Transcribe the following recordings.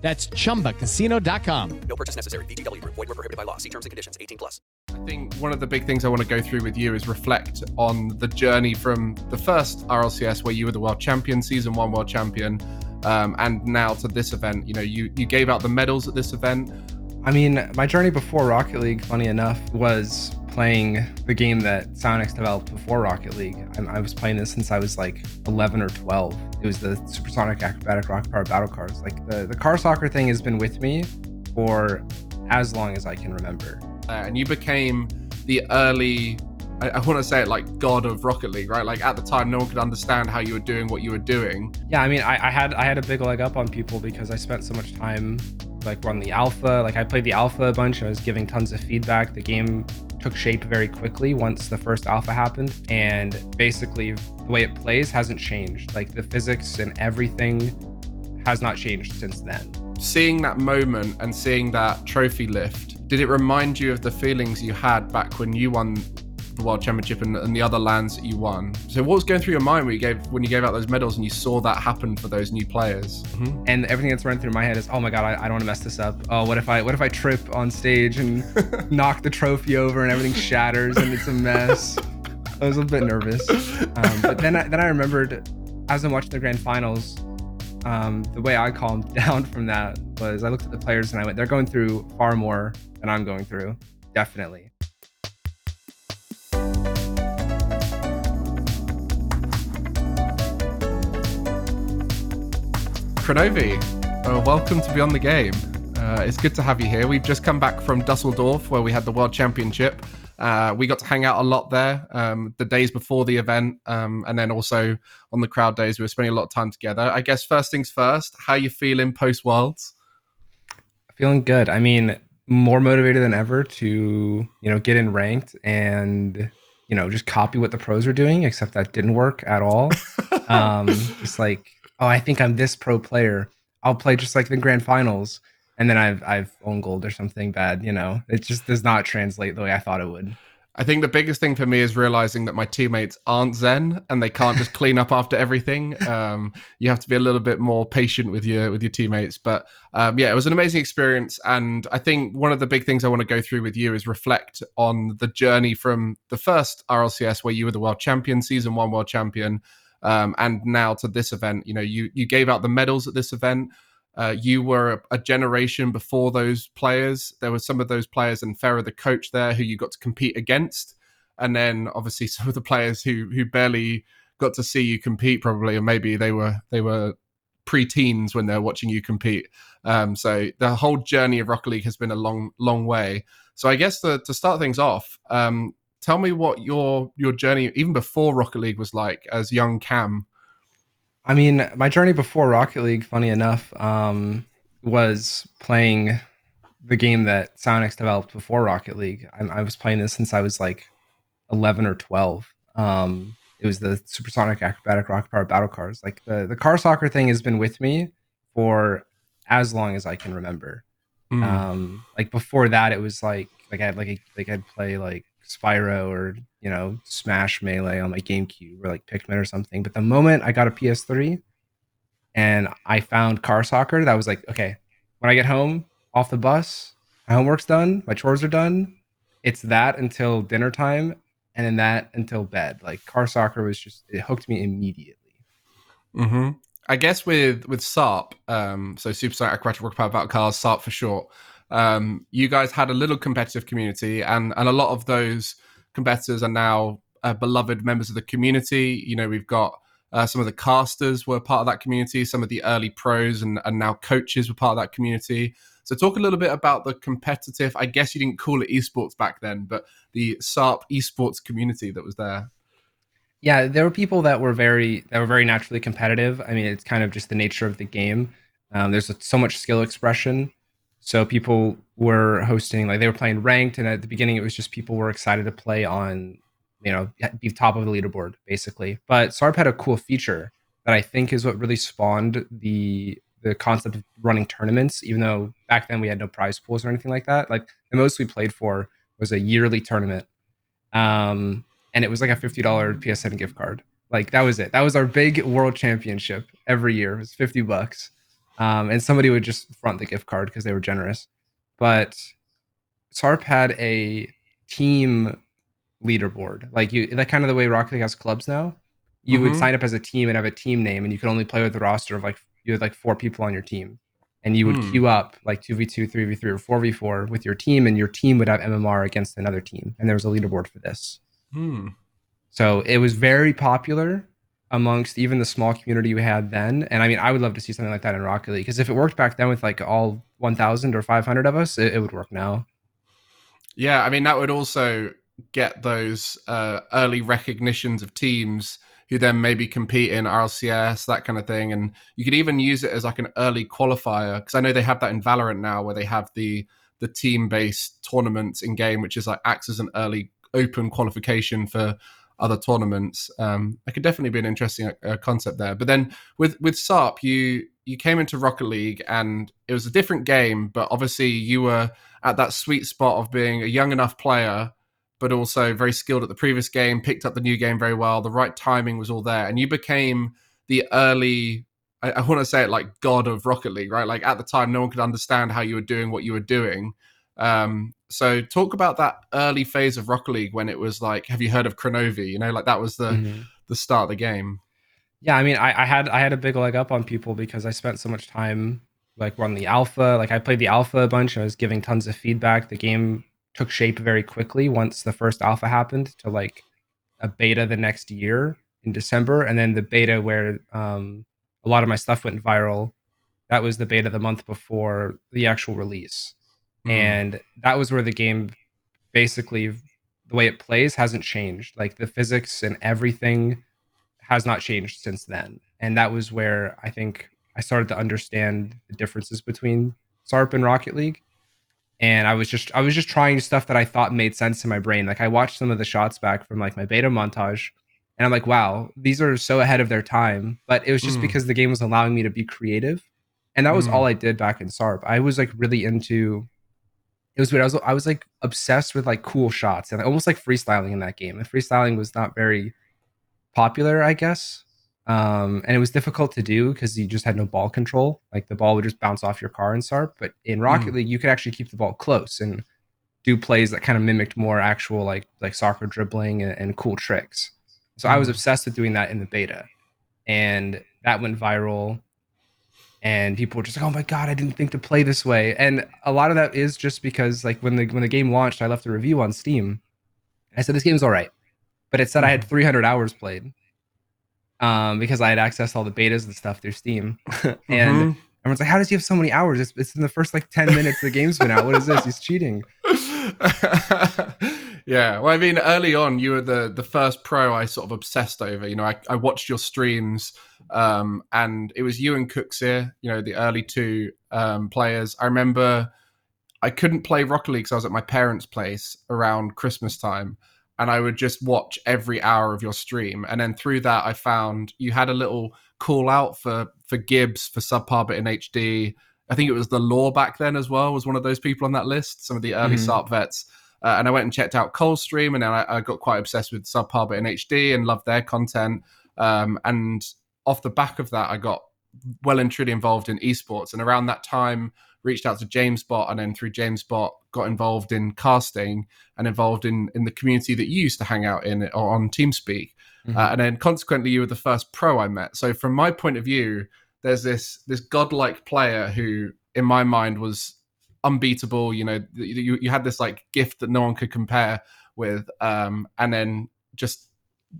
That's chumbacasino.com. No purchase necessary. VGW Group. Void were prohibited by law. See terms and conditions. 18 plus. I think one of the big things I want to go through with you is reflect on the journey from the first RLCS where you were the world champion, season one world champion, um, and now to this event. You know, you you gave out the medals at this event. I mean, my journey before Rocket League, funny enough, was playing the game that Psyonix developed before Rocket League. I, I was playing this since I was like 11 or 12. It was the Supersonic Acrobatic Rocket Power Battle Cars. Like the, the car soccer thing has been with me for as long as I can remember. Uh, and you became the early I, I want to say it like god of Rocket League, right? Like at the time, no one could understand how you were doing what you were doing. Yeah, I mean, I, I had I had a big leg up on people because I spent so much time like run the alpha. Like I played the alpha a bunch. I was giving tons of feedback. The game took shape very quickly once the first alpha happened, and basically the way it plays hasn't changed. Like the physics and everything has not changed since then. Seeing that moment and seeing that trophy lift, did it remind you of the feelings you had back when you won the world championship and, and, the other LANs that you won. So what was going through your mind when you gave when you gave out those medals and you saw that happen for those new players? Mm-hmm. And everything that's running through my head is, oh my god, I, I don't want to mess this up. Oh, what if I what if I trip on stage and knock the trophy over and everything shatters and it's a mess. I was a bit nervous, um, but then I, then I remembered as I'm watching the grand finals. Um, the way I calmed down from that was I looked at the players and I went, they're going through far more than I'm going through, definitely. Kronovi, uh, welcome to Beyond the Game. Uh, it's good to have you here. We've just come back from Dusseldorf where we had the World Championship. Uh, we got to hang out a lot there um, the days before the event, um, and then also on the crowd days, we were spending a lot of time together. I guess first things first, how you feeling post Worlds? Feeling good. I mean, more motivated than ever to you know get in ranked and you know just copy what the pros are doing, except that didn't work at all. um, it's like oh, I think I'm this pro player. I'll play just like the grand finals, and then I've I've owned gold or something bad. You know, it just does not translate the way I thought it would. I think the biggest thing for me is realizing that my teammates aren't Zen and they can't just clean up after everything. Um, you have to be a little bit more patient with your with your teammates. But um, yeah, it was an amazing experience, and I think one of the big things I want to go through with you is reflect on the journey from the first RLCS where you were the world champion, season one world champion, um, and now to this event. You know, you you gave out the medals at this event. Uh, you were a, a, generation before those players. There were some of those players and Ferra, the coach there, who you got to compete against, and then obviously some of the players who who barely got to see you compete, probably, or maybe they were they were pre-teens when they're watching you compete. Um, so the whole journey of Rocket League has been a long, long way. So I guess the, to start things off, um, tell me what your your journey even before Rocket League was like as young Cam. I mean, my journey before Rocket League, funny enough, um, was playing the game that Psyonix developed before Rocket League. I, I, was playing this since I was like 11 or 12. Um, it was the Supersonic Acrobatic Rocket Power Battle Cars. Like the, the car soccer thing has been with me for as long as I can remember. Mm. Um, like before that, it was like like I had like a, like I'd play like Spyro or you know Smash Melee on my GameCube or like Pikmin or something. But the moment I got a PS3 and I found car soccer, that was like okay. When I get home off the bus, my homework's done, my chores are done. It's that until dinner time, and then that until bed. Like car soccer was just it hooked me immediately. Mm-hmm. I guess with with SARP, um, so Supersonic Aquatic Rocket Power Battle Cars, SARP for short. Um, you guys had a little competitive community, and and a lot of those competitors are now uh, beloved members of the community. You know, we've got uh, some of the casters were part of that community. Some of the early pros and, and now coaches were part of that community. So, talk a little bit about the competitive. I guess you didn't call it esports back then, but the SARP esports community that was there. Yeah, there were people that were very that were very naturally competitive. I mean, it's kind of just the nature of the game. Um, there's so much skill expression. So people were hosting like they were playing ranked, and at the beginning it was just people were excited to play on, you know, be top of the leaderboard basically. But SARP had a cool feature that I think is what really spawned the the concept of running tournaments. Even though back then we had no prize pools or anything like that, like the most we played for was a yearly tournament. Um, and it was like a $50 PSN gift card. Like that was it. That was our big world championship every year. It was 50 bucks. Um, and somebody would just front the gift card because they were generous. But SARP had a team leaderboard. Like you that kind of the way Rocket League has clubs now. You mm-hmm. would sign up as a team and have a team name and you could only play with the roster of like you had like four people on your team. And you would mm. queue up like 2v2, 3v3, or 4v4 with your team, and your team would have MMR against another team. And there was a leaderboard for this. Hmm. So it was very popular amongst even the small community we had then. And I mean, I would love to see something like that in Rocket League because if it worked back then with like all 1,000 or 500 of us, it, it, would work now. Yeah, I mean, that would also get those uh, early recognitions of teams who then maybe compete in RLCS, that kind of thing. And you could even use it as like an early qualifier because I know they have that in Valorant now where they have the the team based tournaments in game, which is like acts as an early open qualification for other tournaments. Um, it could definitely be an interesting uh, concept there. But then with with SARP, you you came into Rocket League and it was a different game, but obviously you were at that sweet spot of being a young enough player, but also very skilled at the previous game, picked up the new game very well. The right timing was all there, and you became the early. I, I want to say it like god of Rocket League, right? Like at the time, no one could understand how you were doing what you were doing. Um, so talk about that early phase of Rocket League when it was like, have you heard of Kronovi? You know, like that was the mm-hmm. the start of the game. Yeah, I mean, I, I, had I had a big leg up on people because I spent so much time like running the alpha. Like I played the alpha a bunch. And I was giving tons of feedback. The game took shape very quickly once the first alpha happened to like a beta the next year in December, and then the beta where um, a lot of my stuff went viral. That was the beta the month before the actual release. Mm. And that was where the game basically the way it plays hasn't changed. Like the physics and everything has not changed since then. And that was where I think I started to understand the differences between SARP and Rocket League. And I was just I was just trying stuff that I thought made sense in my brain. Like I watched some of the shots back from like my beta montage and I'm like, wow, these are so ahead of their time. But it was just mm. because the game was allowing me to be creative. And that was mm. all I did back in SARP. I was like really into it was weird. I was I was like obsessed with like cool shots and almost like freestyling in that game. And freestyling was not very popular, I guess. Um, and it was difficult to do because you just had no ball control. Like the ball would just bounce off your car and SARP. But in Rocket mm. League, you could actually keep the ball close and do plays that kind of mimicked more actual like like soccer dribbling and, and cool tricks. So mm. I was mm. obsessed with doing that in the beta, and that went viral and people were just like, "Oh my god, I didn't think to play this way." And a lot of that is just because like when the when the game launched, I left a review on Steam. I said this game's all right, but it said I had mm-hmm. 300 hours played, um, because I had accessed all the betas and stuff through Steam, and mm-hmm. everyone's like, "How does he have so many hours? It's, it's in the first like 10 minutes the game's been out. What is this? He's cheating." yeah, well, I mean, early on, you were the the first pro I sort of obsessed over. You know, I, I watched your streams um, and it was you and Kuxir, you know, the early two um, players. I remember I couldn't play Rocket League because I was at my parents' place around Christmas time, and I would just watch every hour of your stream. And then through that, I found you had a little call out for for Gibbs for SubParButInHD. I think it was the law back then as well was one of those people on that list. Some of the early Mhm. SARP vets. Uh, and I went and checked out Coldstream, and then I, I got quite obsessed with SubParButInHD and loved their content. Um, and off the back of that, I got well and truly involved in esports. And around that time, reached out to JamesBot, and then through JamesBot, got involved in casting and involved in in the community that you used to hang out in or on TeamSpeak. Mhm. Uh, and then consequently, you were the first pro I met. So from my point of view, there's this this godlike player who, in my mind, was unbeatable. You know, you, you had this like gift that no one could compare with, um, and then just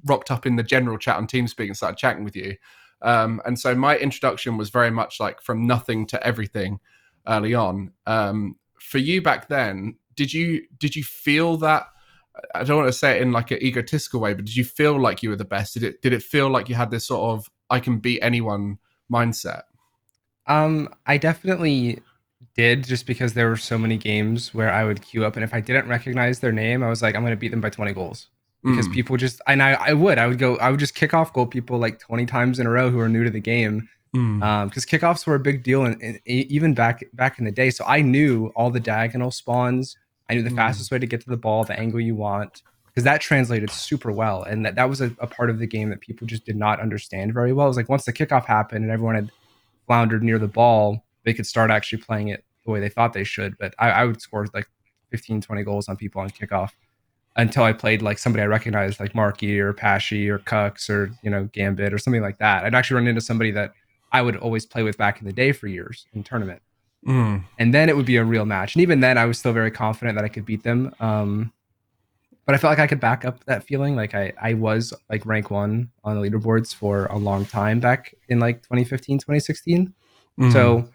rocked up in the general chat on TeamSpeak and started chatting with you. Um, and so my introduction was very much like from nothing to everything early on. Um, for you back then, did you did you feel that? I don't want to say it in like an egotistical way, but did you feel like you were the best? Did it did it feel like you had this sort of I can beat anyone mindset? Um, I definitely did just because there were so many games where I would queue up, and if I didn't recognize their name, I was like, I'm gonna beat them by 20 goals because Mm. people just and I, I would I would go I would just kick off goal people like 20 times in a row who are new to the game Mm. um because kickoffs were a big deal and in, even back back in the day so I knew all the diagonal spawns I knew the Mm. fastest way to get to the ball the angle you want because that translated super well and that, that was a, a part of the game that people just did not understand very well it was like once the kickoff happened and everyone had floundered near the ball they could start actually playing it the way they thought they should but I, I would score like 15 20 goals on people on kickoff until I played like somebody I recognized, like Marky or Pashy or Cux or you know Gambit or something like that. I'd actually run into somebody that I would always play with back in the day for years in tournament, Mm. and then it would be a real match. And even then, I was still very confident that I could beat them. Um, but I felt like I could back up that feeling. Like I, I was like rank one on the leaderboards for a long time back in like 2015, 2016. Mm. So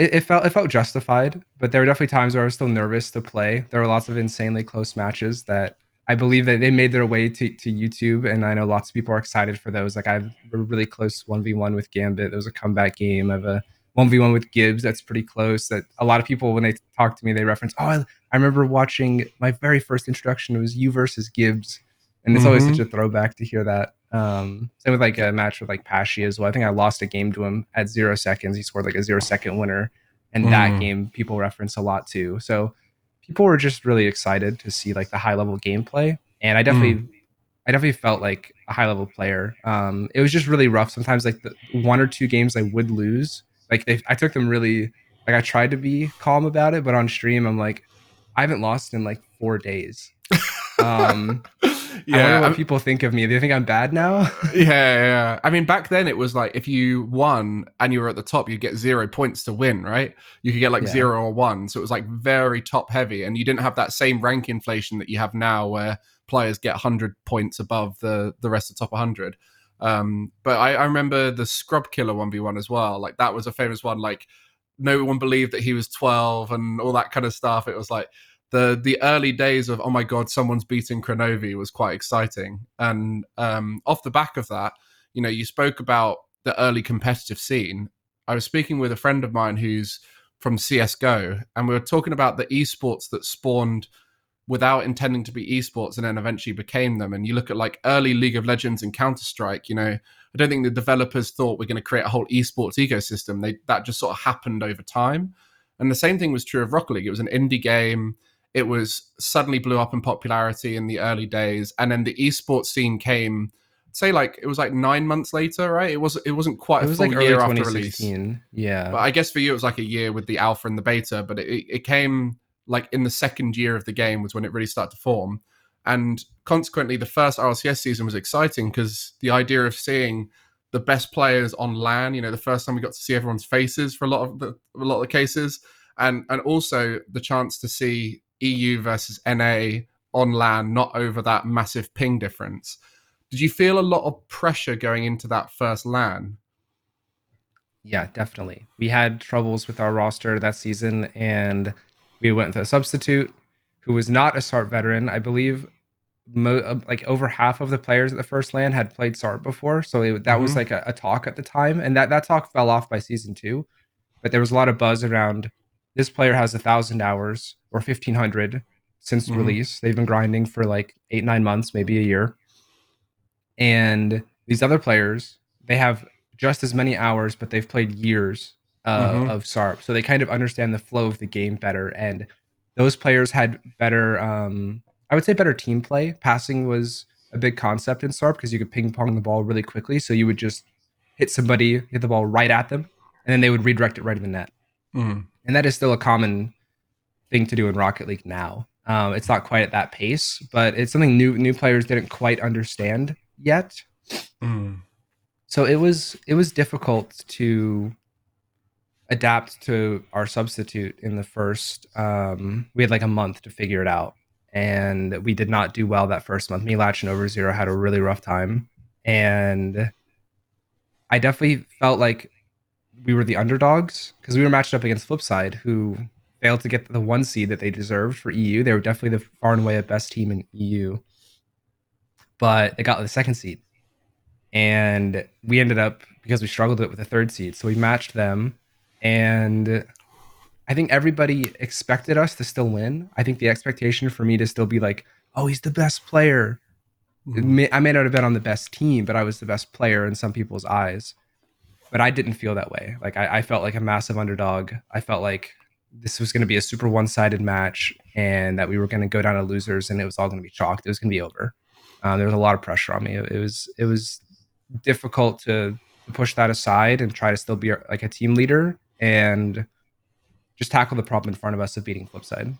it, it felt it felt justified, but there were definitely times where I was still nervous to play. There were lots of insanely close matches that I believe that they made their way to, to YouTube, and I know lots of people are excited for those. Like I have a really close one v one with Gambit. There was a comeback game. I have a one v one with Gibbs that's pretty close. That a lot of people when they talk to me, they reference. Oh, I, I remember watching my very first introduction. It was you versus Gibbs, and it's always Mhm. such a throwback to hear that. Um, same with like a match with like Pashy as well. I think I lost a game to him at zero seconds. He scored like a zero second winner, and that Mm. game people reference a lot too. So people were just really excited to see like the high level gameplay, and I definitely, I definitely felt like a high level player. Um, it was just really rough. Sometimes like the one or two games I would lose, like they, I took them really. Like I tried to be calm about it, but on stream I'm like, I haven't lost in like four days. Um, I wonder yeah, what I'm- people think of me. Do they think I'm bad now? yeah, yeah. I mean, back then it was like if you won and you were at the top, you get zero points to win, right? You could get like Yeah. zero or one, so it was like very top heavy, and you didn't have that same rank inflation that you have now, where players get hundred points above the the rest of the top 100. Um, but I, I remember the Scrub Killa one v one as well. Like that was a famous one. Like no one believed that he was 12 and all that kind of stuff. It was like the the early days of oh my god, someone's beating Kronovi was quite exciting. And um, off the back of that, you know, you spoke about the early competitive scene. I was speaking with a friend of mine who's from CS:GO, and we were talking about the esports that spawned without intending to be esports and then eventually became them. And you look at like early League of Legends and Counter Strike, you know, I don't think the developers thought we're going to create a whole esports ecosystem. They that just sort of happened over time. And the same thing was true of Rocket League. It was an indie game. It was suddenly blew up in popularity in the early days, and then the esports scene came. Say like it was like nine months later, right? It was it wasn't quite it a was full like year after release. Yeah. But I guess for you, it was like a year with the alpha and the beta, but it, it came like in the second year of the game was when it really started to form. And consequently, the first RLCS season was exciting because the idea of seeing the best players on LAN, you know, the first time we got to see everyone's faces for a lot of the a lot of the cases, and and also the chance to see EU versus NA on LAN, not over that massive ping difference. Did you feel a lot of pressure going into that first LAN? Yeah, definitely. We had troubles with our roster that season, and we went with a substitute who was not a SARP veteran. I believe mo- uh, like over half of the players at the first LAN had played SARP before, so it, that was Mhm. like a, a talk at the time, and that that talk fell off by season two. But there was a lot of buzz around this player has a thousand hours or fifteen hundred since Mhm. release. They've been grinding for like eight nine months, maybe a year, and these other players they have just as many hours, but they've played years uh, Mhm. of SARP, so they kind of understand the flow of the game better. And those players had better, um, I would say, better team play. Passing was a big concept in SARP because you could ping pong the ball really quickly. So you would just hit somebody, hit the ball right at them, and then they would redirect it right in the net. Mm. And that is still a common thing to do in Rocket League now. Um, it's not quite at that pace, but it's something new new players didn't quite understand yet. Mm. So it was it was difficult to adapt to our substitute in the first um we had like a month to figure it out and we did not do well that first month me latch and over zero had a really rough time and i definitely felt like we were the underdogs because we were matched up against flipside who failed to get the one seed that they deserved for eu they were definitely the far and away the best team in eu but they got the second seed. And we ended up because we struggled with the third seed. So we matched them. And i think everybody expected us to still win. I think the expectation for me to still be like oh he's the best player. Hmm. May- i may not have been on the best team but i was the best player in some people's eyes. But i didn't feel that way. Like i, I felt like a massive underdog. I felt like this was going to be a super one-sided match and that we were going to go down to losers and it was all going to be chalked it was going to be over um, there was a lot of pressure on me it, it was it was difficult to, to push that aside and try to still be like a team leader and just tackle the problem in front of us of beating Flipside.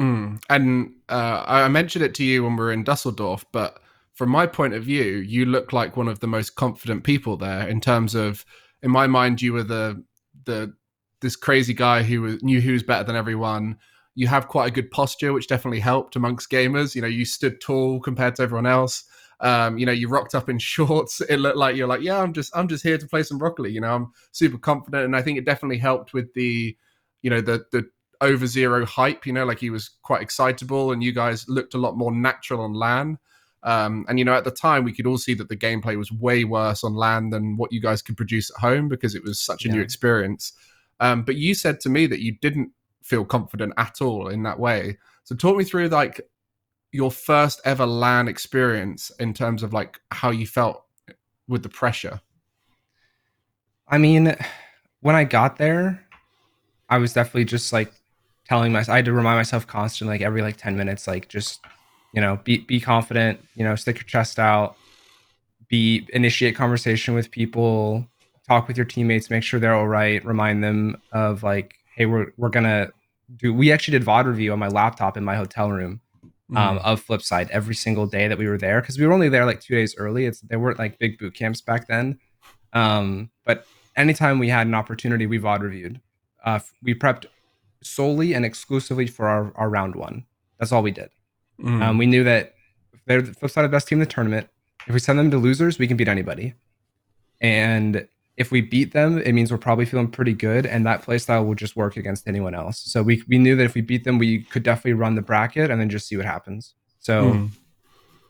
Mm. And uh, I mentioned it to you when we were in Dusseldorf, but from my point of view, you look like one of the most confident people there. In terms of, in my mind, you were the the this crazy guy who was, knew who was better than everyone. You have quite a good posture, which definitely helped amongst gamers. You know, you stood tall compared to everyone else. Um, you know, you rocked up in shorts. It looked like you're like, yeah, I'm just, I'm just here to play some League. You know, I'm super confident, and I think it definitely helped with the, you know, the the over zero hype. You know, like he was quite excitable, and you guys looked a lot more natural on LAN. Um, and you know, at the time, we could all see that the gameplay was way worse on LAN than what you guys could produce at home because it was such a new experience. Um, but you said to me that you didn't feel confident at all in that way. So talk me through like your first ever LAN experience in terms of like how you felt with the pressure. I mean, when I got there, I was definitely just like telling myself, I had to remind myself constantly, like every like 10 minutes, like just, you know, be, be confident, you know, stick your chest out, be, initiate conversation with people, talk with your teammates, make sure they're all right, remind them of like, hey, we're, we're gonna do, we actually did VOD review on my laptop in my hotel room um, of Flipside every single day that we were there because we were only there like two days early. It's there weren't like big boot camps back then, um, but anytime we had an opportunity, we VOD reviewed. Uh, we prepped solely and exclusively for our, our round one. That's all we did. Mm. Um, we knew that they're the Flipside the best team in the tournament. If we send them to losers, we can beat anybody. And if we beat them, it means we're probably feeling pretty good, and that playstyle will just work against anyone else. So we we knew that if we beat them, we could definitely run the bracket and then just see what happens. So Mm.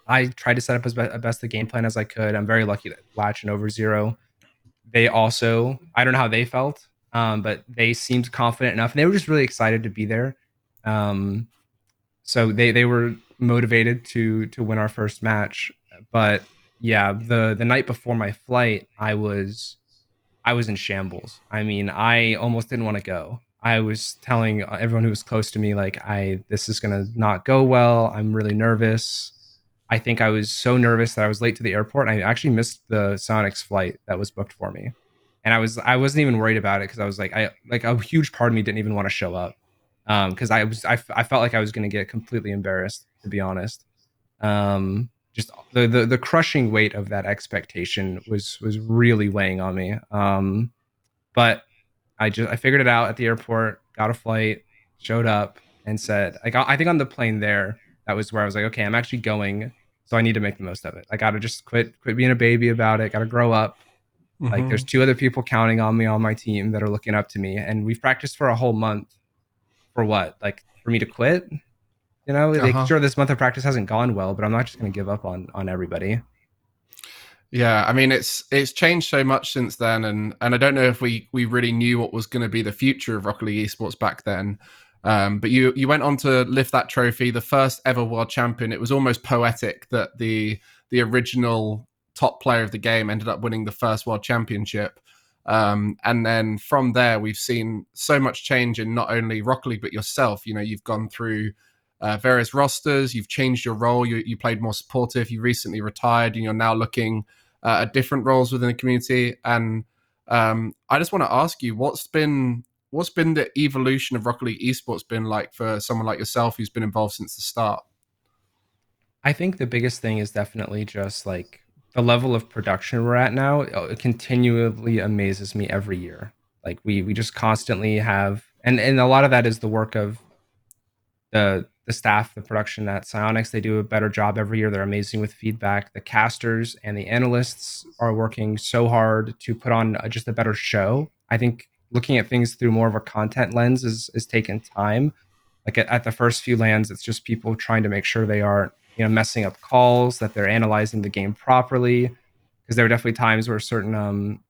I tried to set up as be- best the game plan as I could. I'm very lucky that Latch and Over Zero. They also, I don't know how they felt, um, but they seemed confident enough, and they were just really excited to be there. Um, so they they were motivated to to win our first match. But yeah, the the night before my flight, I was I was in shambles. I mean, I almost didn't want to go. I was telling everyone who was close to me like I this is to not go well. I'm really nervous. I think I was so nervous that I was late to the airport. I actually missed the Psyonix flight that was booked for me. And I was I wasn't even worried about it cuz I was like I like a huge part of me didn't even want to show up. Um cuz I was I, I felt like I was to get completely embarrassed to be honest. Um just the, the the crushing weight of that expectation was was really weighing on me. Um but I just I figured it out at the airport, got a flight, showed up and said like I I think on the plane there that was where I was like okay, I'm actually going so I need to make the most of it. I got to just quit quit being a baby about it. Got to grow up. Like Mhm. there's two other people counting on me on my team that are looking up to me and we've practiced for a whole month for what? Like for me to quit? You know, like Uh-huh. sure this month of practice hasn't gone well, but I'm not just going to give up on on everybody. Yeah, I mean it's it's changed so much since then, and and I don't know if we we really knew what was going to be the future of Rocket League esports back then. Um, but you you went on to lift that trophy, the first ever world champion. It was almost poetic that the the original top player of the game ended up winning the first world championship. Um, and then from there, we've seen so much change in not only Rocket League, but yourself. You know, you've gone through uh, various rosters, you've changed your role, you, you played more supportive, you recently retired, and you're now looking uh, at different roles within the community. And um, I just want to ask you, what's been what's been the evolution of Rocket League esports been like for someone like yourself who's been involved since the start? I think the biggest thing is definitely just like the level of production we're at now. uh, It continually amazes me every year. Like we we just constantly have, and and a lot of that is the work of the the staff, the production at Psyonix. They do a better job every year. They're amazing with feedback. The casters and the analysts are working so hard to put on a, just a better show. I think looking at things through more of a content lens is is taking time. Like at, at the first few LANs, it's just people trying to make sure they aren't you know messing up calls, that they're analyzing the game properly. Because there are definitely times where certain um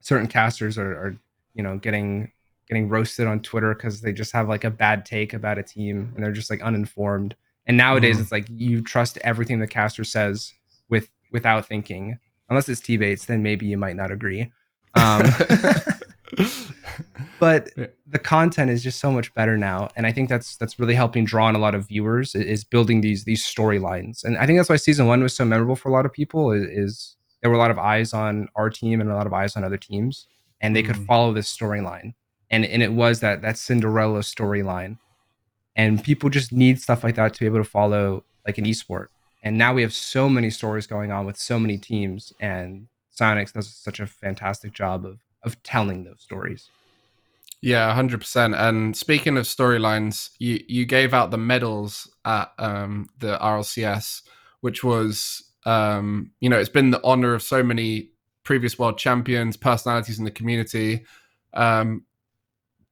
certain casters are, are you know getting getting roasted on Twitter because they just have like a bad take about a team and they're just like uninformed. And nowadays Mhm. it's like you trust everything the caster says with without thinking. Unless it's T baits, then maybe you might not agree. Um, but the content is just so much better now, and I think that's that's really helping draw in a lot of viewers. Is building these these storylines, and I think that's why season one was so memorable for a lot of people. i- Is, there were a lot of eyes on our team and a lot of eyes on other teams, and they could Mhm. follow this storyline, and and it was that that Cinderella storyline, and people just need stuff like that to be able to follow like an esport. And now we have so many stories going on with so many teams, and Psyonix does such a fantastic job of of telling those stories. Yeah, hundred percent. And speaking of storylines, you you gave out the medals at um, the RLCS, which was um, you know it's been the honor of so many previous world champions, personalities in the community. Um,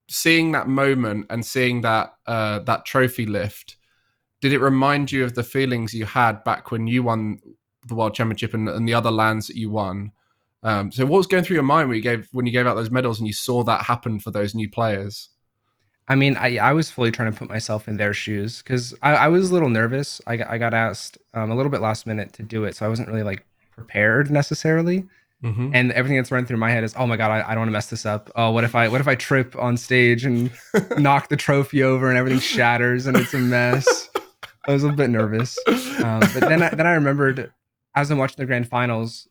seeing that moment and seeing that uh, that trophy lift, did it remind you of the feelings you had back when you won the world championship and, and the other LANs that you won? Um, so what was going through your mind when you gave when you gave out those medals and you saw that happen for those new players? I mean, I, I was fully trying to put myself in their shoes because I, I was a little nervous. I, I got asked um, a little bit last minute to do it, so I wasn't really like prepared necessarily. Mm-hmm. And everything that's running through my head is, oh my god, I, I don't want to mess this up. Oh, what if I what if I trip on stage and knock the trophy over and everything shatters and it's a mess? I was a bit nervous, um, but then I, then I remembered as I'm watching the grand finals,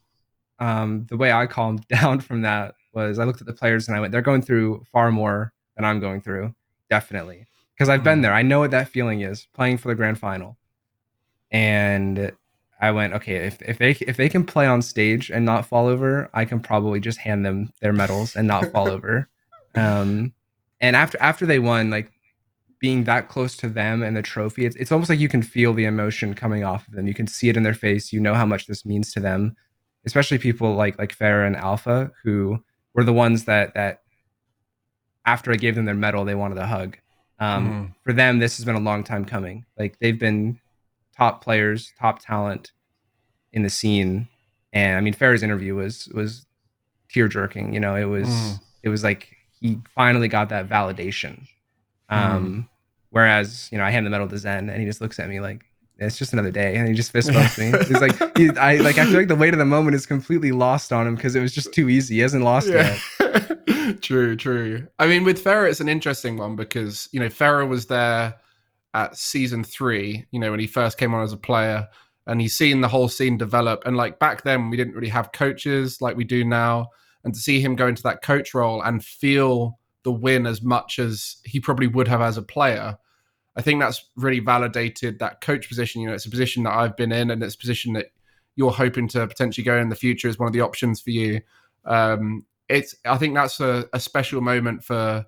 um, the way I calmed down from that was I looked at the players and I went, they're going through far more than I'm going through, definitely, because I've been Mm. there. I know what that feeling is playing for the grand final, and I went, okay, if, if they if they can play on stage and not fall over, I can probably just hand them their medals and not fall over. Um, and after after they won, like being that close to them and the trophy, it's it's almost like you can feel the emotion coming off of them. You can see it in their face. You know how much this means to them, especially people like like Ferra and Alpha, who were the ones that that after I gave them their medal, they wanted a hug. Um, For them, this has been a long time coming. Like they've been top players, top talent in the scene, and I mean Ferra's interview was was tear jerking. You know, it was Mm. it was like he finally got that validation. Um, whereas you know I hand the medal to Zen, and he just looks at me like it's just another day, and he just fist bumps me. He's like, he, I like I feel like the weight of the moment is completely lost on him because it was just too easy. He hasn't lost yet. true, true. I mean, with Ferra, it's an interesting one because you know Ferra was there at season three. You know when he first came on as a player, and he's seen the whole scene develop. And like back then, we didn't really have coaches like we do now, and to see him go into that coach role and feel the win as much as he probably would have as a player. I think that's really validated that coach position. You know, it's a position that I've been in, and it's a position that you're hoping to potentially go in the future as one of the options for you. Um, it's I think that's a, a special moment for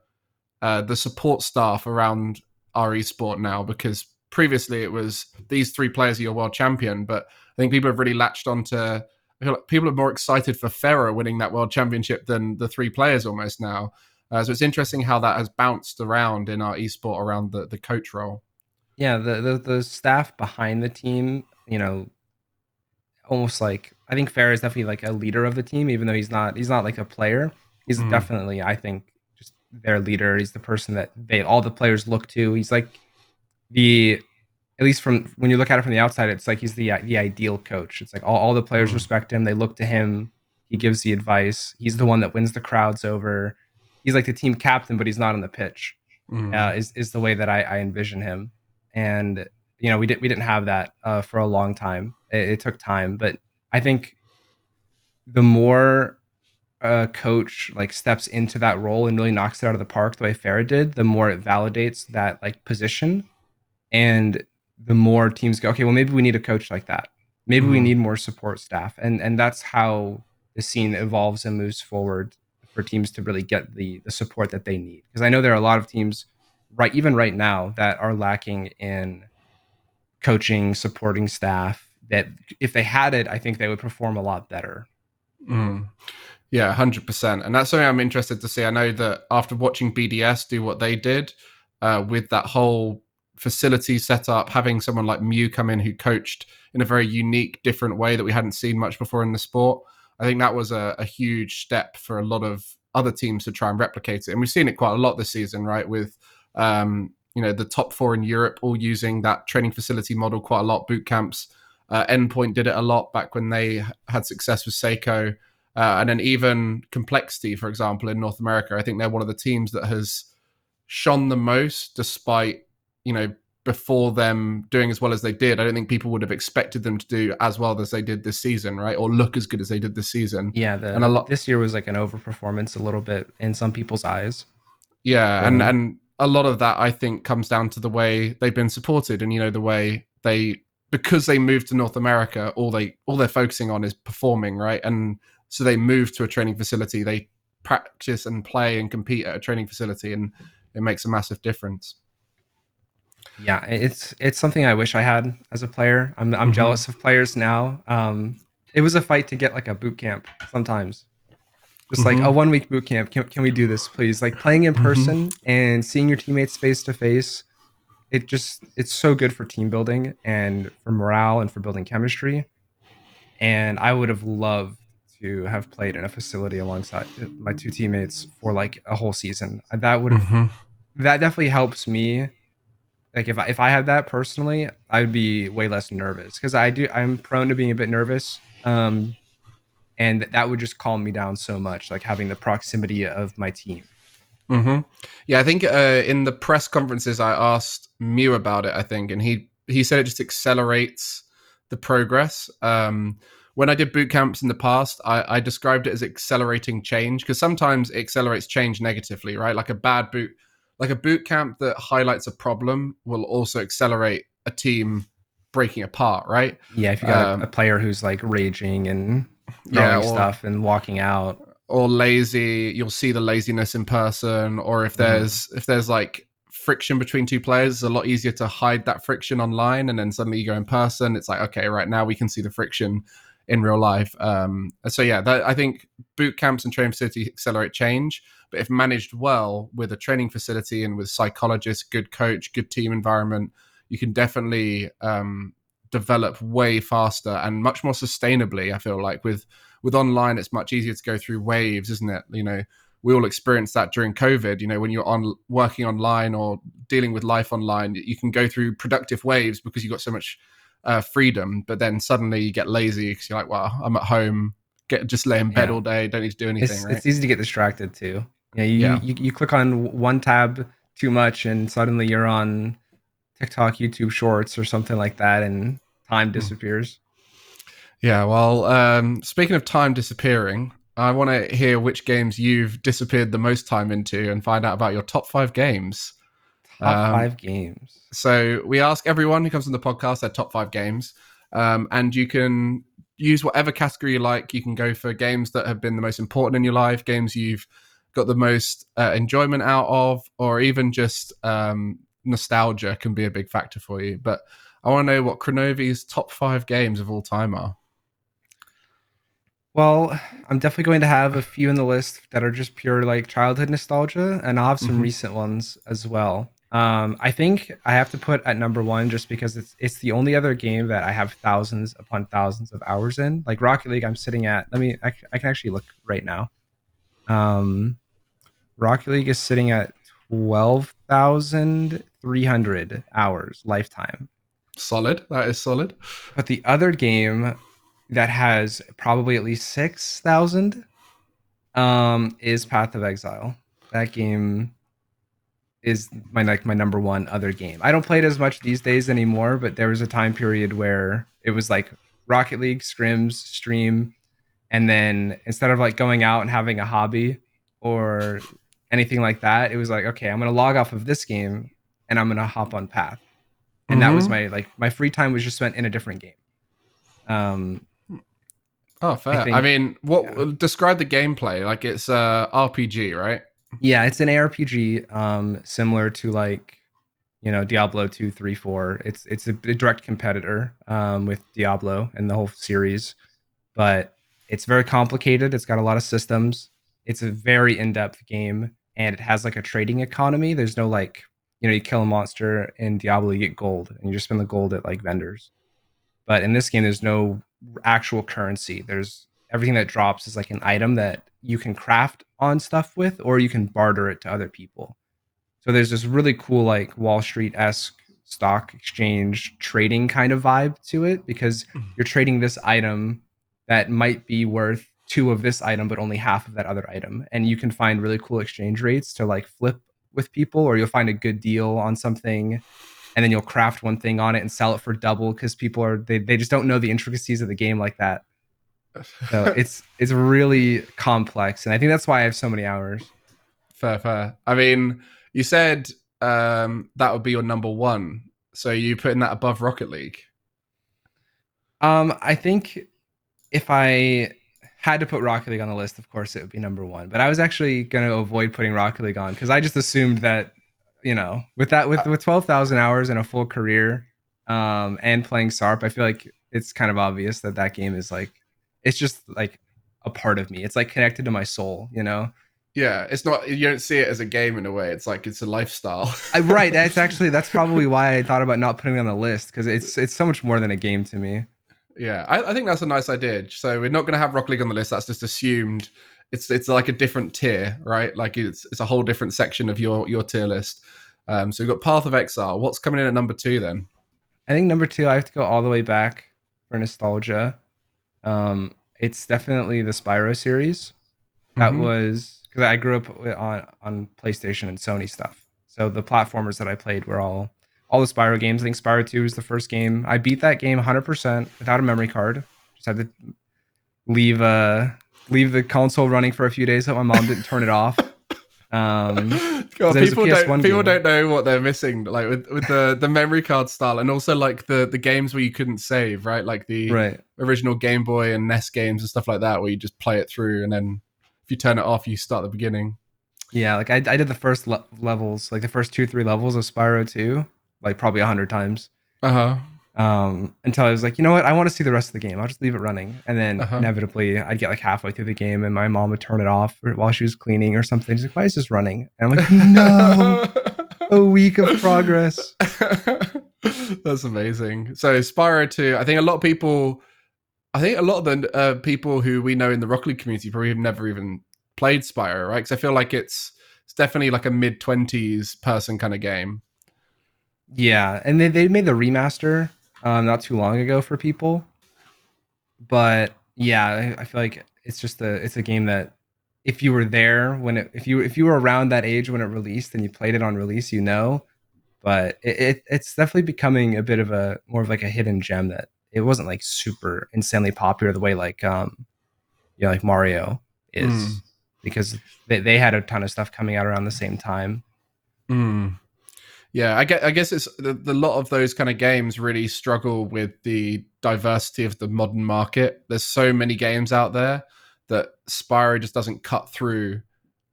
uh, the support staff around our esport now because previously it was these three players are your world champion, but I think people have really latched onto. I feel like people are more excited for Ferra winning that world championship than the three players almost now. Uh, so it's interesting how that has bounced around in our esport around the, the coach role. yeah the, the the staff behind the team you know almost like i think Ferra is definitely like a leader of the team even though he's not he's not like a player he's Mhm. definitely i think their leader he's the person that they all the players look to he's like the at least from when you look at it from the outside it's like he's the the ideal coach it's like all, all the players Mhm. respect him they look to him He gives the advice. He's the one that wins the crowds over. He's like the team captain, but he's not on the pitch. Mm. Uh, is is the way that I, I envision him. And you know, we didn't we didn't have that uh, for a long time. It, it took time, but I think the more a coach like steps into that role and really knocks it out of the park the way Ferra did, the more it validates that like position, and the more teams go, okay, well maybe we need a coach like that. Maybe we Mhm. need more support staff, and and that's how the scene evolves and moves forward for teams to really get the the support that they need. Because I know there are a lot of teams, right, even right now, that are lacking in coaching, supporting staff. That if they had it, I think they would perform a lot better. Mm. Yeah, hundred percent, and that's something I'm interested to see. I know that after watching BDS do what they did uh, with that whole facility setup, having someone like Mew come in who coached in a very unique, different way that we hadn't seen much before in the sport, I think that was a, a huge step for a lot of other teams to try and replicate it. And we've seen it quite a lot this season, right? With um, you know the top four in Europe all using that training facility model quite a lot. Boot camps, uh, Endpoint did it a lot back when they had success with Seikoo. Uh, and then even complexity, for example, in North America, I think they're one of the teams that has shone the most, despite you know before them doing as well as they did. I don't think people would have expected them to do as well as they did this season, right? Or look as good as they did this season. Yeah, the, And a lot- this year was like an overperformance a little bit in some people's eyes. Yeah, and Mhm. and a lot of that I think comes down to the way they've been supported, and you know the way they because they moved to North America, all they all they're focusing on is performing, right? And so they move to a training facility, they practice and play and compete at a training facility, and it makes a massive difference. Yeah, it's it's something I wish I had as a player. I'm I'm Mhm. jealous of players now. Um, it was a fight to get like a boot camp sometimes. Just like Mhm. a one week boot camp. Can, can we do this, please? Like playing in Mhm. person and seeing your teammates face to face. It just it's so good for team building and for morale and for building chemistry. And I would have loved to have played in a facility alongside my two teammates for like a whole season. That would Mm-hmm. that definitely helps me. Like if I, if I had that personally, I'd be way less nervous because I do I'm prone to being a bit nervous, um, and that would just calm me down so much. Like having the proximity of my team. hmm Yeah, I think uh, in the press conferences I asked Mew about it. I think, and he he said it just accelerates the progress. Um, when I did boot camps in the past, I, I described it as accelerating change because sometimes it accelerates change negatively, right? Like a bad boot, like a boot camp that highlights a problem will also accelerate a team breaking apart, right? Yeah, if you got Um, a, a player who's like raging and Yeah, throwing or- stuff and walking out. or lazy you'll see the laziness in person or if there's if there's like friction between two players it's a lot easier to hide that friction online and then suddenly you go in person it's like okay right now we can see the friction in real life. Um so yeah that, i think boot camps and training facility accelerate change but if managed well with a training facility and with psychologists good coach good team environment you can definitely um develop way faster and much more sustainably i feel like. With with online it's much easier to go through waves isn't it? You know we all experienced that during covid you know when you're on working online or dealing with life online you can go through productive waves because you've got so much uh, freedom but then suddenly you get lazy because you're like well i'm at home get just lay in bed Yeah. all day don't need to do anything It's right it's easy to get distracted too. Yeah, you, Yeah. you you click on one tab too much and suddenly you're on TikTok, YouTube Shorts, or something like that, and time disappears. yeah well um speaking of time disappearing i want to hear which games you've disappeared the most time into and find out about your top five games Top Um, five games. So we ask everyone who comes on the podcast their top five games, um, and you can use whatever category you like. You can go for games that have been the most important in your life, games you've got the most uh, enjoyment out of, or even just um, nostalgia can be a big factor for you. But I want to know what Kronovi's top five games of all time are. Well, I'm definitely going to have a few in the list that are just pure like childhood nostalgia, and I'll have some Mhm. recent ones as well. Um, I think I have to put at number one just because it's it's the only other game that I have thousands upon thousands of hours in. Like Rocket League, I'm sitting at. Let me. I, I can actually look right now. Um, Rocket League is sitting at twelve thousand three hundred hours lifetime. Solid. That is solid. But the other game that has probably at least six thousand um, is Path of Exile. That game is my like my number one other game. I don't play it as much these days anymore, but there was a time period where it was like Rocket League, scrims, stream, and then instead of like going out and having a hobby or anything like that, it was like, okay, I'm gonna log off of this game and I'm gonna hop on Path. And that was Mhm. my like my free time was just spent in a different game. Um Oh, fair. I, think- mean, what yeah. describe the gameplay? Like it's uh RPG, right? Yeah, it's an ARPG, um, similar to like, you know, Diablo 2, 3, 4. It's it's a, a direct competitor um, with Diablo and the whole series, but it's very complicated. It's got a lot of systems. It's a very in-depth game, and it has like a trading economy. There's no like, you know, you kill a monster in Diablo, you get gold, and you just spend the gold at like vendors. But in this game, there's no actual currency. There's everything that drops is like an item that you can craft on stuff with, or you can barter it to other people. So there's this really cool, like Wall Street esque stock exchange trading kind of vibe to it because hmm. you're trading this item that might be worth two of this item, but only half of that other item. And you can find really cool exchange rates to like flip with people, or you'll find a good deal on something and then you'll craft one thing on it and sell it for double because people are they, they just don't know the intricacies of the game like that so it's it's really complex and i think that's why i have so many hours fair, fair. I mean, you said um that would be your number one. So you putting that above Rocket League? um i think if i had to put rocket league on the list of course it would be number one but i was actually going to avoid putting rocket league on because i just assumed that you know with that with with 12000 hours and a full career um and playing sarp i feel like it's kind of obvious that that game is like it's just like a part of me it's like connected to my soul you know Yeah, it's not. You don't see it as a game in a way. It's like it's a lifestyle. I, right. That's actually that's probably why I thought about not putting it on the list because it's it's so much more than a game to me. Yeah, I, I think that's a nice idea. So we're not going to have Rocket League on the list. That's just assumed. It's it's like a different tier, right? Like it's it's a whole different section of your your tier list. Um, so we've got Path of Exile. What's coming in at number two then? I think number two, I have to go all the way back for nostalgia. Um, it's definitely the Spyro series. That Mhm. was because I grew up on on PlayStation and Sony stuff. So the platformers that I played were all all the Spyro games. I think Spyro Two was the first game. I beat that game 100 percent without a memory card. Just had to leave uh leave the console running for a few days so my mom didn't turn it off. Um, God, people don't people game. don't know what they're missing, like with, with the the memory card style, and also like the the games where you couldn't save, right? Like the right. original Game Boy and NES games and stuff like that, where you just play it through, and then if you turn it off, you start the beginning. Yeah, like I, I did the first le- levels, like the first two, three levels of Spyro 2, like probably a hundred times. Uh huh. Um, until I was like, you know what, I want to see the rest of the game. I'll just leave it running. And then Uh-huh. inevitably I'd get like halfway through the game and my mom would turn it off while she was cleaning or something. She's like, why is this running? And I'm like, no, a week of progress. That's amazing. So Spyro 2, I think a lot of people I think a lot of the uh, people who we know in the Rocket League community probably have never even played Spyro, right? Because I feel like it's it's definitely like a mid twenties person kind of game. Yeah, and they, they made the remaster um, not too long ago for people, but yeah, I, I feel like it's just a it's a game that if you were there when it if you if you were around that age when it released and you played it on release, you know, but it, it it's definitely becoming a bit of a more of like a hidden gem that it wasn't like super insanely popular the way like um you know like Mario is Mm. because they, they had a ton of stuff coming out around the same time. Mm. Yeah, I guess, I guess it's the, the lot of those kind of games really struggle with the diversity of the modern market. There's so many games out there that Spyro just doesn't cut through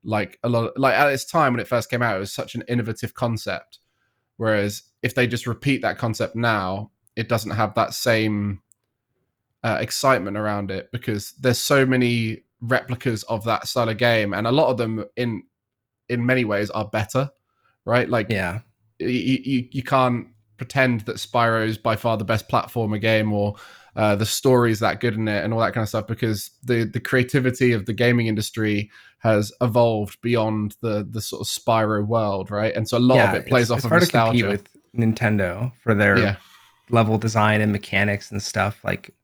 like a lot. like at its time when it first came out, it was such an innovative concept. Whereas if they just repeat that concept now, it doesn't have that same uh, excitement around it because there's so many replicas of that style of game, and a lot of them in in many ways are better, right? Like Yeah. You, you, you can't pretend that Spyro is by far the best platformer game or uh, the story is that good in it and all that kind of stuff because the the creativity of the gaming industry has evolved beyond the the sort of Spyro world, right? And so a lot of it plays it's, off it's of hard nostalgia. to compete with Nintendo for their yeah, level design and mechanics and stuff. Like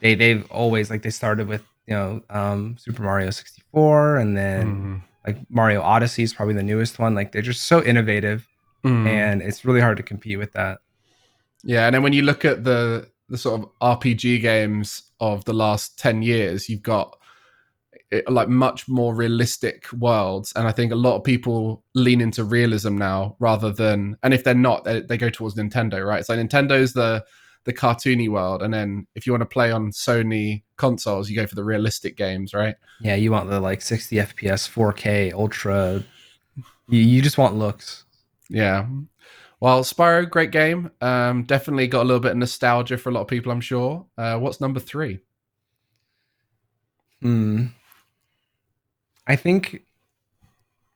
they they've always like they started with you know um, Super Mario 64, and then Mhm. like Mario Odyssey is probably the newest one. Like they're just so innovative, Mm. and it's really hard to compete with that. Yeah, and then when you look at the the sort of RPG games of the last ten years, you've got it, like much more realistic worlds, and I think a lot of people lean into realism now rather than, and if they're not, they, they go towards Nintendo, right? So Nintendo's the the cartoony world, and then if you want to play on Sony consoles, you go for the realistic games, right? Yeah, you want the like 60 FPS, 4K, ultra. You, you just want looks. Yeah. Well, Spyro, great game. Um, definitely got a little bit of nostalgia for a lot of people, I'm sure. Uh, what's number three? Hmm. I think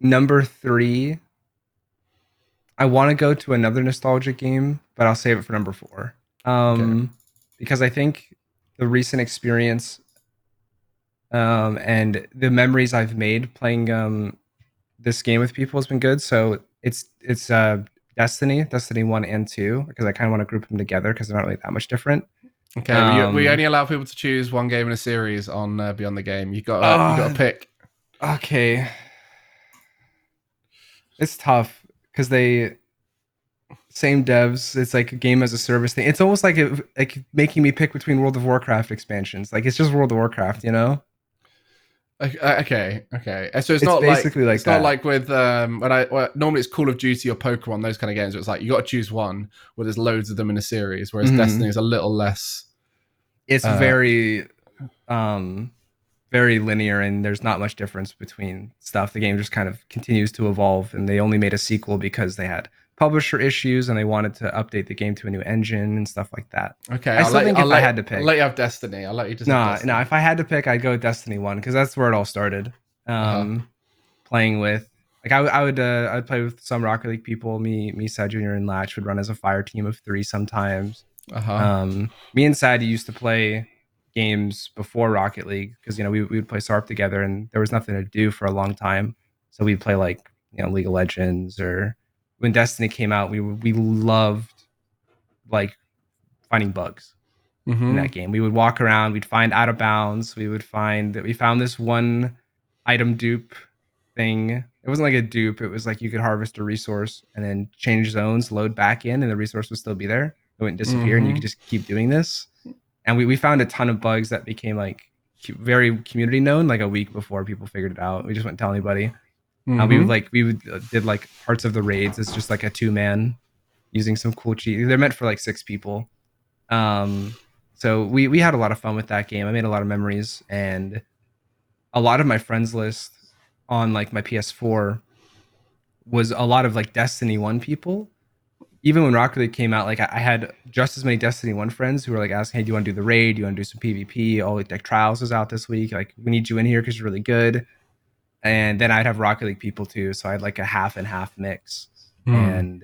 number three. I want to go to another nostalgic game, but I'll save it for number four. Um, because I think the recent experience, um, and the memories I've made playing um this game with people has been good. So it's it's uh Destiny, Destiny one and two, because I kind of want to group them together because they're not really that much different. Okay, we, we Um, only allow people to choose one game in a series on uh, Beyond the Game. You got uh, you got to pick. Okay. It's tough because they same devs. It's like a game as a service thing. It's almost like it, like making me pick between World of Warcraft expansions. Like it's just World of Warcraft, you know? Okay, uh, okay, okay. Uh, So it's, It's not basically like like it's not like with um when I well, normally it's Call of Duty or Pokemon those kind of games. Where it's like you got to choose one where there's loads of them in a series. Whereas Mhm. Destiny is a little less. It's Uh, very um very linear and there's not much difference between stuff. The game just kind of continues to evolve and they only made a sequel because they had publisher issues and they wanted to update the game to a new engine and stuff like that. Okay, I I'll still let, think I'll if I let- had to pick- I'll let you have Destiny. I'll let you just. No, no. If I had to pick, I'd go with Destiny One because that's where it all started. Um, playing with like I, would- I would uh, I would play with some Rocket League people. Me, me, Sad Junior, and Latch would run as a fire team of three sometimes. Uh-huh. Um, me and Sad used to play games before Rocket League because you know we we would play SARP together and there was nothing to do for a long time, so we'd play like you know League of Legends or when Destiny came out, we we loved like finding bugs in Mhm. that game. We would walk around, we'd find out of bounds, we would find that we found this one item dupe thing. It wasn't like a dupe, it was like you could harvest a resource and then change zones, load back in, and the resource would still be there. It wouldn't disappear, and you Mhm. could just keep doing this. And we, we found a ton of bugs that became like very community known like a week before people figured it out. We just wouldn't tell anybody. Uh, we would like we would uh, did like parts of the raids. It's just like a two man using some cool cheat. They're meant for like six people. Um, so we we had a lot of fun with that game. I made a lot of memories, and a lot of my friends list on like my PS4 was a lot of like Destiny One people. Even when Rocket League came out, like I, I had just as many Destiny One friends who were like asking, "Hey, do you want to do the raid? Do you want to do some PvP? Oh, like Trials is out this week. Like we need you in here because you're really good." And then I'd have Rocket League people too, so I had like a half and half mix Hmm. and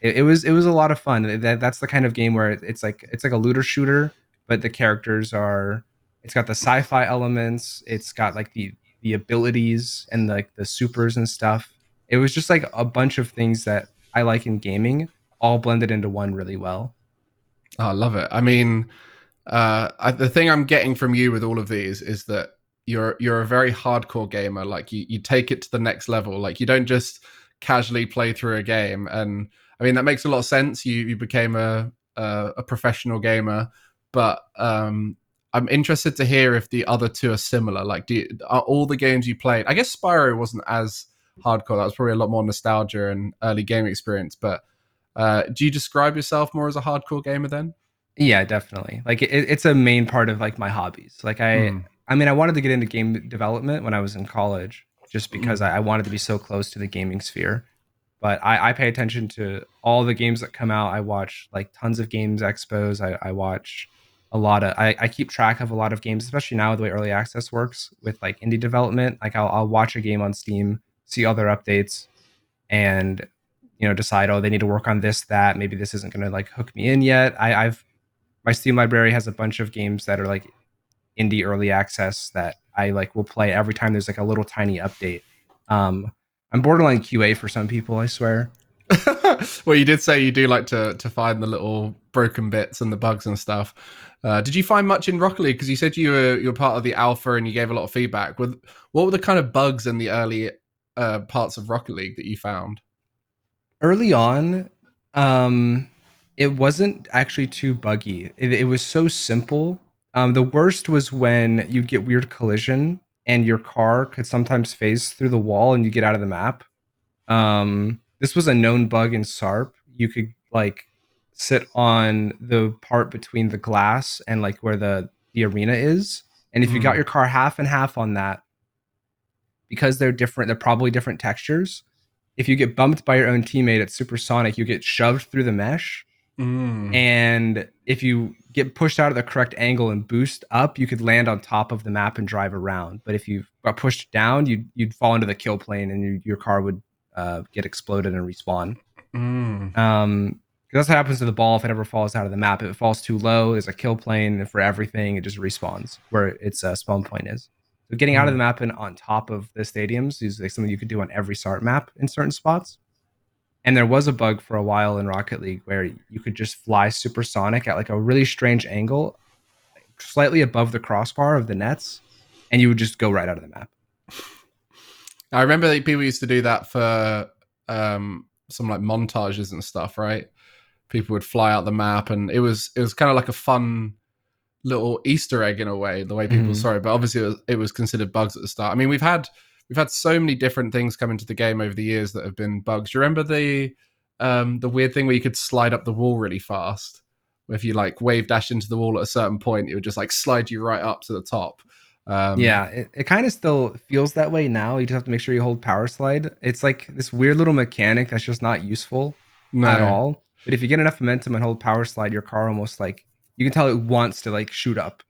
it, it was it was a lot of fun. That, that's the kind of game where it's like it's like a looter shooter, but the characters are. It's got the sci-fi elements. It's got like the the abilities and like the supers and stuff. It was just like a bunch of things that I like in gaming, all blended into one really well. Oh, I love it. I mean, uh, I, the thing I'm getting from you with all of these is that you're you're a very hardcore gamer. Like you, you take it to the next level. Like you don't just casually play through a game. And I mean that makes a lot of sense. You you became a a, a professional gamer, but um, I'm interested to hear if the other two are similar. Like, do you, are all the games you played? I guess Spyro wasn't as hardcore. That was probably a lot more nostalgia and early game experience. But uh, do you describe yourself more as a hardcore gamer then? Yeah, definitely. Like it, it's a main part of like my hobbies. Like I, Hmm. I mean, I wanted to get into game development when I was in college, just mm-hmm. because I, I wanted to be so close to the gaming sphere. But I, I pay attention to all the games that come out. I watch like tons of games expos. I, I watch a lot of. I, I keep track of a lot of games, especially now with the way early access works with like indie development. Like I'll, I'll watch a game on Steam, see other updates, and you know decide oh they need to work on this that maybe this isn't going to like hook me in yet. I, I've my Steam library has a bunch of games that are like indie early access that I like will play every time there's like a little tiny update. Um, I'm borderline QA for some people, I swear. well, you did say you do like to to find the little broken bits and the bugs and stuff. Uh, did you find much in Rocket League? Because you said you were you were part of the alpha and you gave a lot of feedback. With what were the kind of bugs in the early uh, parts of Rocket League that you found? Early on, um, it wasn't actually too buggy. It, it was so simple. Um, the worst was when you'd get weird collision and your car could sometimes phase through the wall and you get out of the map. Um, this was a known bug in SARP. You could like sit on the part between the glass and like where the the arena is, and if you got Mm. your car half and half on that, because they're different, they're probably different textures. If you get bumped by your own teammate at supersonic, you get shoved through the mesh, Mm. and if you get pushed out at the correct angle and boost up, you could land on top of the map and drive around. But if you got pushed down, you'd you'd fall into the kill plane and you, your car would uh, get exploded and respawn. Mm. Um, that's what happens to the ball if it ever falls out of the map. If it falls too low, there's a kill plane, and for everything, it just respawns where its uh, spawn point is. So getting out of the map and on top of the stadiums is like something you could do on every SARP map in certain spots. And there was a bug for a while in Rocket League where you could just fly supersonic at like a really strange angle, slightly above the crossbar of the nets, and you would just go right out of the map. I remember that people used to do that for um, some like montages and stuff, right? People would fly out the map, and it was it was kind of like a fun little Easter egg in a way. The way people Mhm. saw it, but obviously it was, it was considered bugs at the start. I mean, we've had we've had so many different things come into the game over the years that have been bugs. Do you remember the um, the weird thing where you could slide up the wall really fast? Where if you like wave dash into the wall at a certain point, it would just like slide you right up to the top. Um, yeah, it, it kind of still feels that way now. You just have to make sure you hold power slide. It's like this weird little mechanic that's just not useful no. at all. But if you get enough momentum and hold power slide, your car almost like you can tell it wants to like shoot up,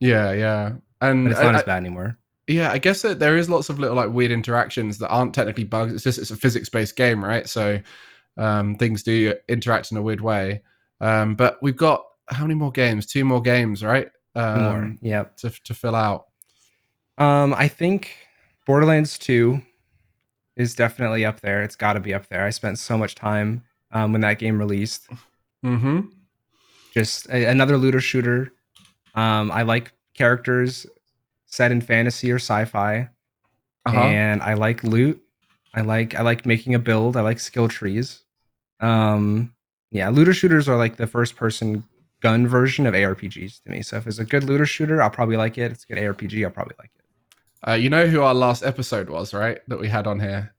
Yeah, yeah, and but it's not I- as bad anymore. Yeah, I guess that there is lots of little like weird interactions that aren't technically bugs. It's just it's a physics based game, right? So um, things do interact in a weird way. Um, but we've got how many more games? Two more games, right? Um, More, yep. to to fill out. Um, I think Borderlands Two is definitely up there. It's got to be up there. I spent so much time um, when that game released. Mm-hmm. just a, another looter shooter. Um, I like characters set in fantasy or sci-fi, Uh-huh. and I like loot. I like I like making a build. I like skill trees. Um, yeah, looter shooters are like the first person gun version of ARPGs to me. So if it's a good looter shooter, I'll probably like it. If it's a good ARPG, I'll probably like it. Uh, you know who our last episode was, right? That we had on here.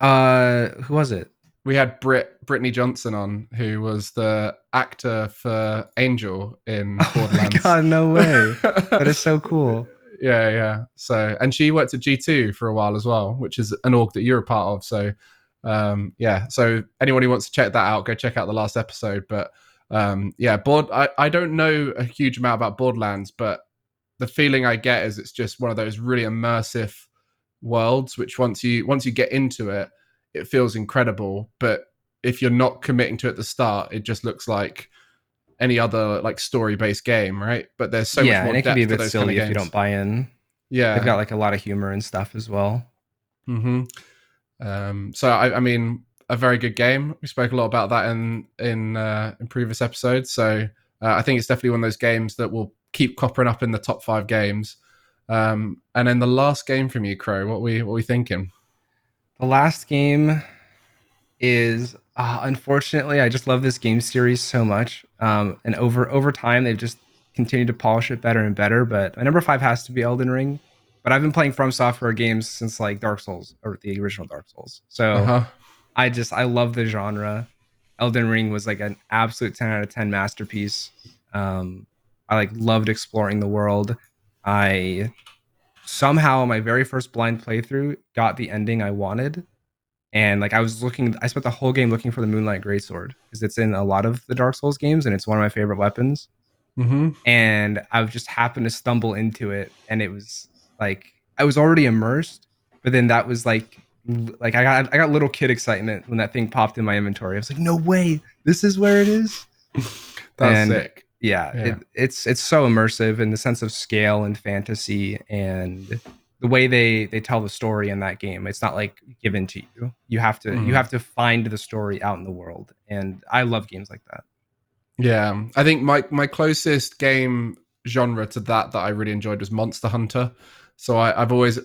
Uh, who was it? We had Brit Brittany Johnson on, who was the actor for Angel in Oh Borderlands. god, no way! that is so cool. Yeah, yeah. So, and she worked at G2 for a while as well, which is an org that you're a part of. So, um, yeah. So, anyone who wants to check that out, go check out the last episode. But, um, yeah, board. I, I don't know a huge amount about Borderlands, but the feeling I get is it's just one of those really immersive worlds, which once you once you get into it, it feels incredible. But if you're not committing to it at the start, it just looks like any other like story based game, right? But there's so yeah, much more and it can be a bit those kind silly of if you don't buy in. Yeah, They've got like a lot of humor and stuff as well. hmm Um, so I, I mean, a very good game. We spoke a lot about that in in uh, in previous episodes. So uh, I think it's definitely one of those games that will keep coppering up in the top five games. Um, and then the last game from you, Kro. What we what we thinking? The last game is uh, unfortunately I just love this game series so much. Um, and over over time they've just continued to polish it better and better. But my number five has to be Elden Ring. But I've been playing From Software games since like Dark Souls or the original Dark Souls. So Uh-huh. I just I love the genre. Elden Ring was like an absolute 10 out of 10 masterpiece. Um, I like loved exploring the world. I somehow my very first blind playthrough got the ending I wanted. And like I was looking I spent the whole game looking for the Moonlight Greatsword because it's in a lot of the Dark Souls games and it's one of my favorite weapons. Mm-hmm. And I've just happened to stumble into it and it was like I was already immersed, but then that was like like I got I got little kid excitement when that thing popped in my inventory. I was like, no way, this is where it is. That's And- sick. Yeah, Yeah. It, it's it's so immersive in the sense of scale and fantasy and the way they they tell the story in that game. It's not like given to you. You have to Mhm. you have to find the story out in the world, and I love games like that. Yeah, I think my my closest game genre to that that I really enjoyed was Monster Hunter. So I, I've always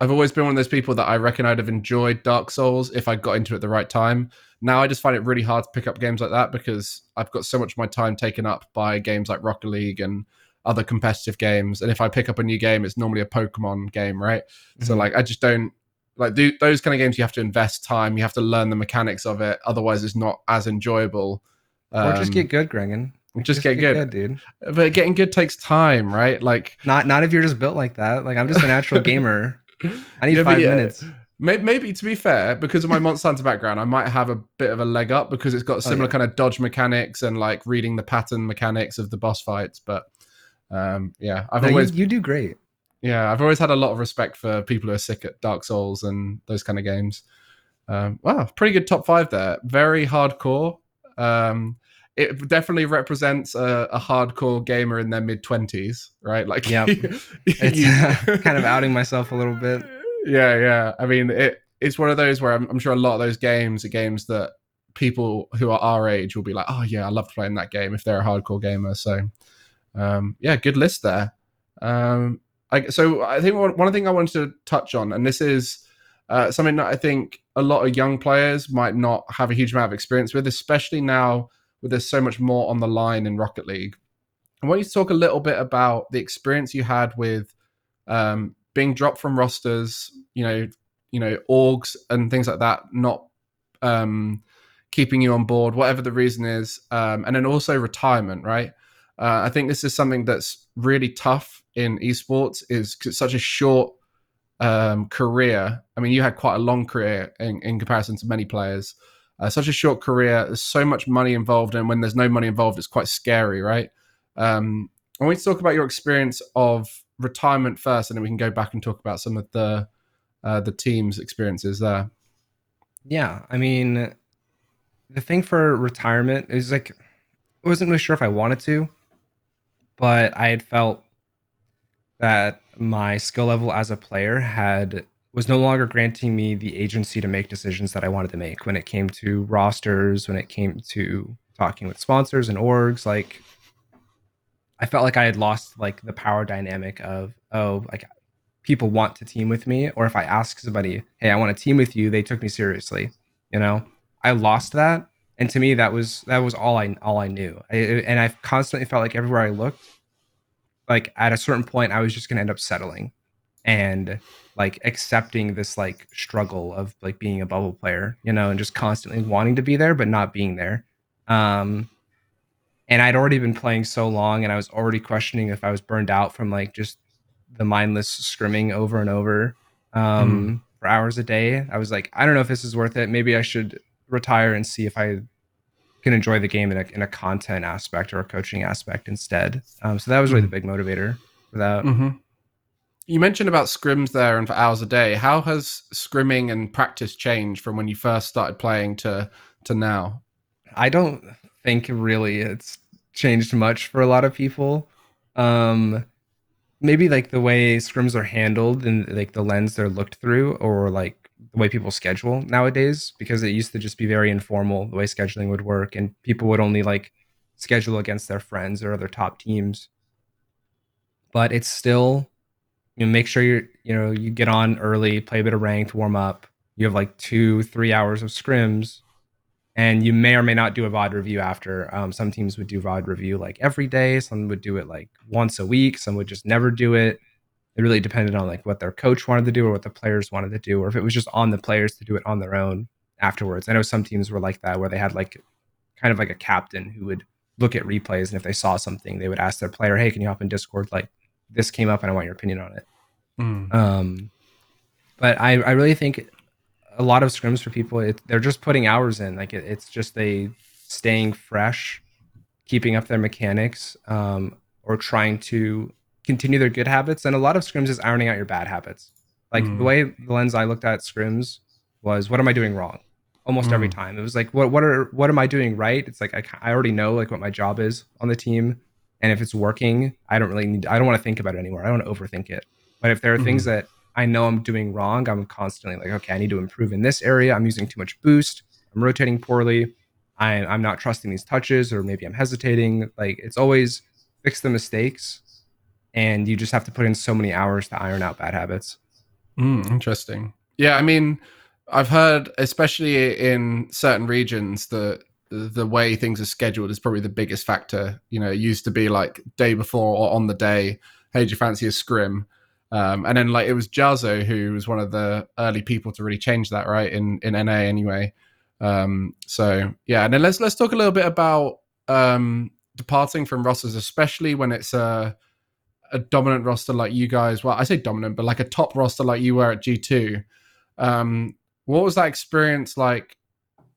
I've always been one of those people that I reckon I'd have enjoyed Dark Souls if I got into it at the right time. Now I just find it really hard to pick up games like that because I've got so much of my time taken up by games like Rocket League and other competitive games. And if I pick up a new game, it's normally a Pokemon game, right? Mm-hmm. So like I just don't like do, those kind of games. You have to invest time. You have to learn the mechanics of it. Otherwise, it's not as enjoyable. Um, or just get um, good, Gregan. Just, just get, get good. good. dude. But getting good takes time, right? Like not not if you're just built like that. Like I'm just a natural gamer. I need yeah, five yeah, minutes. Maybe, maybe, to be fair, because of my Monster Hunter background, I might have a bit of a leg up because it's got oh, similar oh, yeah. kind of dodge mechanics and like reading the pattern mechanics of the boss fights. But um, yeah, I've no, always you, you, do great. Yeah, I've always had a lot of respect for people who are sick at Dark Souls and those kind of games. Um, wow, pretty good top five there. Very hardcore. Um, it definitely represents a, a, hardcore gamer in their mid twenties, right? Like, yeah, it's uh, kind of outing myself a little bit. Yeah, yeah. I mean, it it's one of those where I'm, I'm, sure a lot of those games are games that people who are our age will be like, oh yeah, I loved playing that game if they're a hardcore gamer. So, um, yeah, good list there. Um, I, so I think one, thing I wanted to touch on, and this is uh, something that I think a lot of young players might not have a huge amount of experience with, especially now with there's so much more on the line in Rocket League. I want you to talk a little bit about the experience you had with um, being dropped from rosters, you know, you know, orgs and things like that, not um, keeping you on board, whatever the reason is, um, and then also retirement, right? Uh, I think this is something that's really tough in esports. Is such a short um, career. I mean, you had quite a long career in, in comparison to many players uh, such a short career. There's so much money involved, and when there's no money involved, it's quite scary, right? Um, I want to talk about your experience of retirement first, and then we can go back and talk about some of the uh, the team's experiences there. Yeah, I mean, the thing for retirement is like I wasn't really sure if I wanted to, but I had felt that my skill level as a player had was no longer granting me the agency to make decisions that I wanted to make when it came to rosters, when it came to talking with sponsors and orgs. Like, I felt like I had lost like the power dynamic of oh, like people want to team with me, or if I ask somebody, hey, I want to team with you, they took me seriously. You know, I lost that, and to me, that was that was all I all I knew. I, and I constantly felt like everywhere I looked, like at a certain point, I was just gonna end up settling and like accepting this like struggle of like being a bubble player, you know, and just constantly wanting to be there but not being there. Um and I'd already been playing so long and I was already questioning if I was burned out from like just the mindless scrimming over and over um mm. for hours a day. I was like, I don't know if this is worth it. Maybe I should retire and see if I can enjoy the game in a, in a content aspect or a coaching aspect instead. Um, so that was really the big motivator for that. Mm-hmm. You mentioned about scrims there and for hours a day. How has scrimming and practice changed from when you first started playing to to now? I don't think really it's changed much for a lot of people. Um maybe like the way scrims are handled and like the lens they're looked through or like the way people schedule nowadays because it used to just be very informal the way scheduling would work and people would only like schedule against their friends or other top teams but it's still you know, make sure you you know you get on early, play a bit of ranked, warm up. You have like two, three hours of scrims, and you may or may not do a VOD review after. Um, some teams would do VOD review like every day. Some would do it like once a week. Some would just never do it. It really depended on like what their coach wanted to do or what the players wanted to do, or if it was just on the players to do it on their own afterwards. I know some teams were like that, where they had like kind of like a captain who would look at replays, and if they saw something, they would ask their player, "Hey, can you hop in Discord? Like, this came up, and I want your opinion on it." Mm. Um, but I, I really think a lot of scrims for people, it, they're just putting hours in. Like it, it's just they staying fresh, keeping up their mechanics, um, or trying to continue their good habits. And a lot of scrims is ironing out your bad habits. Like mm. the way the lens I looked at scrims was, what am I doing wrong? Almost mm. every time, it was like, what what are what am I doing right? It's like I, I already know like what my job is on the team, and if it's working, I don't really need. I don't want to think about it anymore. I don't want to overthink it. But if there are mm-hmm. things that I know I'm doing wrong, I'm constantly like, okay, I need to improve in this area. I'm using too much boost. I'm rotating poorly. I, I'm not trusting these touches, or maybe I'm hesitating. Like it's always fix the mistakes, and you just have to put in so many hours to iron out bad habits. Mm, interesting. Yeah, I mean, I've heard, especially in certain regions, that the way things are scheduled is probably the biggest factor. You know, it used to be like day before or on the day, hey, do you fancy a scrim? Um, and then like it was Jazo who was one of the early people to really change that, right? In in NA anyway. Um, so yeah, and then let's let's talk a little bit about um, departing from rosters, especially when it's a a dominant roster like you guys. Well, I say dominant, but like a top roster like you were at G two. Um, what was that experience like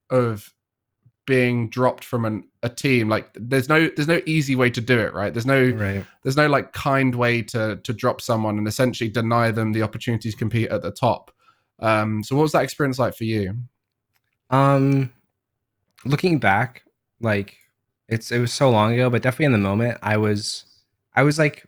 of being dropped from an, a team like there's no there's no easy way to do it right there's no Right. there's no like kind way to to drop someone and essentially deny them the opportunity to compete at the top um so what was that experience like for you Um, looking back, like it's it was so long ago, but definitely in the moment, I was, I was like,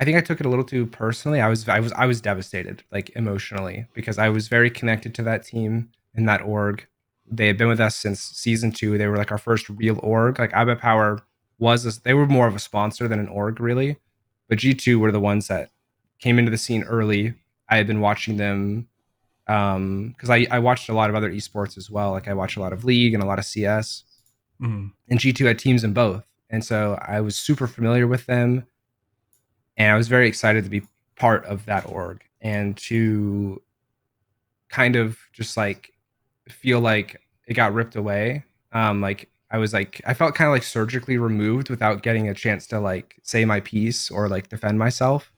I think I took it a little too personally. I was, I was, I was devastated, like emotionally, because I was very connected to that team and that org. They had been with us since season two. They were like our first real org. Like iBUYPOWER was, a, they were more of a sponsor than an org, really. But G two were the ones that came into the scene early. I had been watching them um because I, I watched a lot of other esports as well like i watched a lot of league and a lot of cs mm. and g2 had teams in both and so i was super familiar with them and i was very excited to be part of that org and to kind of just like feel like it got ripped away um like i was like i felt kind of like surgically removed without getting a chance to like say my piece or like defend myself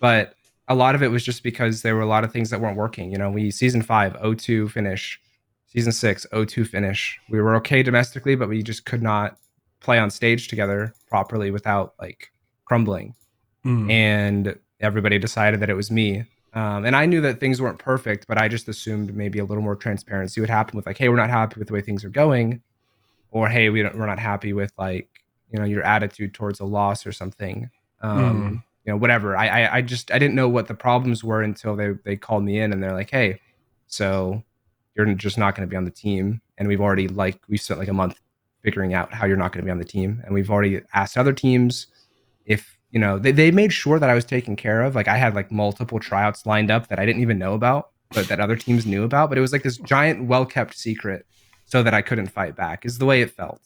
but a lot of it was just because there were a lot of things that weren't working. You know, we season five, 0-2 finish, season six, 0-2 finish. We were okay domestically, but we just could not play on stage together properly without like crumbling. Mm. And everybody decided that it was me. Um, and I knew that things weren't perfect, but I just assumed maybe a little more transparency would happen with like, hey, we're not happy with the way things are going, or hey, we don't, we're not happy with like you know your attitude towards a loss or something. Um, you know whatever I, I i just i didn't know what the problems were until they they called me in and they're like hey so you're just not going to be on the team and we've already like we spent like a month figuring out how you're not going to be on the team and we've already asked other teams if you know they, they made sure that i was taken care of like i had like multiple tryouts lined up that i didn't even know about but that other teams knew about but it was like this giant well kept secret so that i couldn't fight back is the way it felt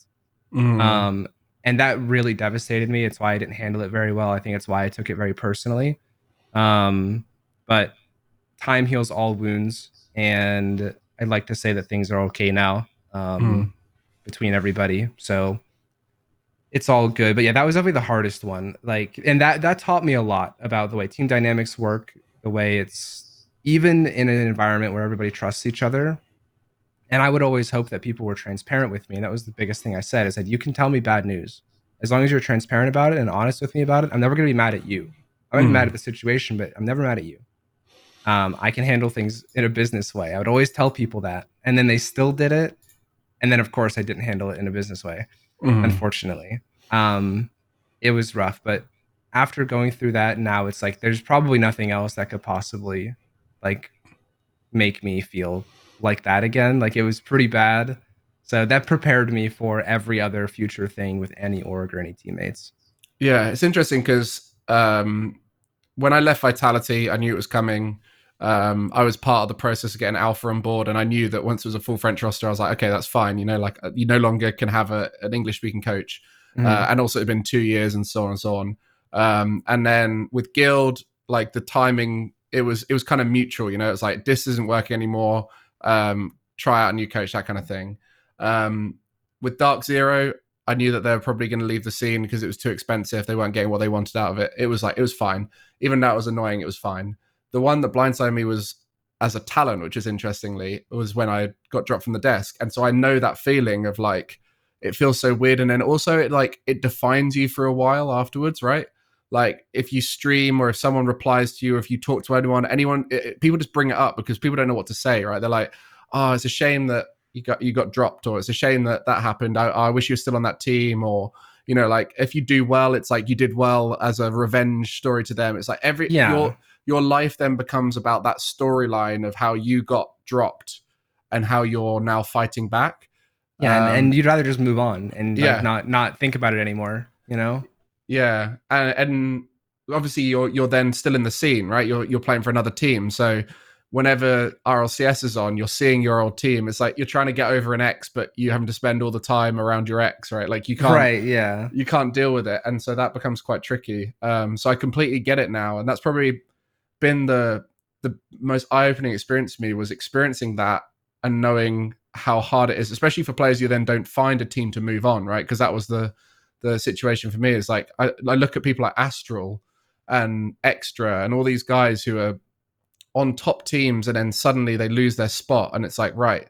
Mm. um, and that really devastated me. It's why I didn't handle it very well. I think it's why I took it very personally. Um, but time heals all wounds, and I'd like to say that things are okay now um, between everybody. So it's all good. But yeah, that was definitely the hardest one. Like, and that that taught me a lot about the way team dynamics work, the way it's even in an environment where everybody trusts each other. And I would always hope that people were transparent with me. And that was the biggest thing I said is that you can tell me bad news. As long as you're transparent about it and honest with me about it, I'm never going to be mad at you. I'm Hmm. mad at the situation, but I'm never mad at you. Um, I can handle things in a business way. I would always tell people that. And then they still did it. And then, of course, I didn't handle it in a business way Mm. unfortunately. Um, it was rough, but after going through that, now it's like there's probably nothing else that could possibly like make me feel like that again. Like it was pretty bad. So that prepared me for every other future thing with any org or any teammates. Yeah, it's interesting because um, when I left Vitality, I knew it was coming. Um, I was part of the process of getting Alpha on board, and I knew that once it was a full French roster, I was like, okay, that's fine. You know, like uh, you no longer can have a, an English speaking coach, Mhm. uh, and also it'd been two years and so on and so on. Um, and then with Guild, like the timing, it was it was kind of mutual. You know, it's like this isn't working anymore. Um, try out a new coach, that kind of thing. Um, with Dark Zero, I knew that they were probably going to leave the scene because it was too expensive. They weren't getting what they wanted out of it. It was like it was fine. Even though it was annoying, it was fine. The one that blindsided me was as a talent, which is interestingly was when I got dropped from the desk, and so I know that feeling of like it feels so weird, and then also it like it defines you for a while afterwards, right? Like if you stream or if someone replies to you, or if you talk to anyone, anyone, it, it- people just bring it up because people don't know what to say, right? They're like, "Oh, it's a shame that you got you got dropped," or "It's a shame that that happened." I, I wish you were still on that team, or you know, like if you do well, it's like you did well as a revenge story to them. It's like every Yeah. your your life then becomes about that storyline of how you got dropped and how you're now fighting back. Yeah, Um, and, and you'd rather just move on and like, Yeah. not not think about it anymore. You know? Yeah, and, and obviously you're you're then still in the scene, right? You're you're playing for another team, so whenever RLCS is on, you're seeing your old team. It's like you're trying to get over an ex, but you having to spend all the time around your ex, right? Like you can't Right? Yeah. you can't deal with it, and so that becomes quite tricky. Um, so I completely get it now, and that's probably been the the most eye opening experience for me was experiencing that and knowing how hard it is, especially for players who then don't find a team to move on, right? Because that was the the situation for me. Is like I, I look at people like Astral and Extra and all these guys who are on top teams, and then suddenly they lose their spot, and it's like right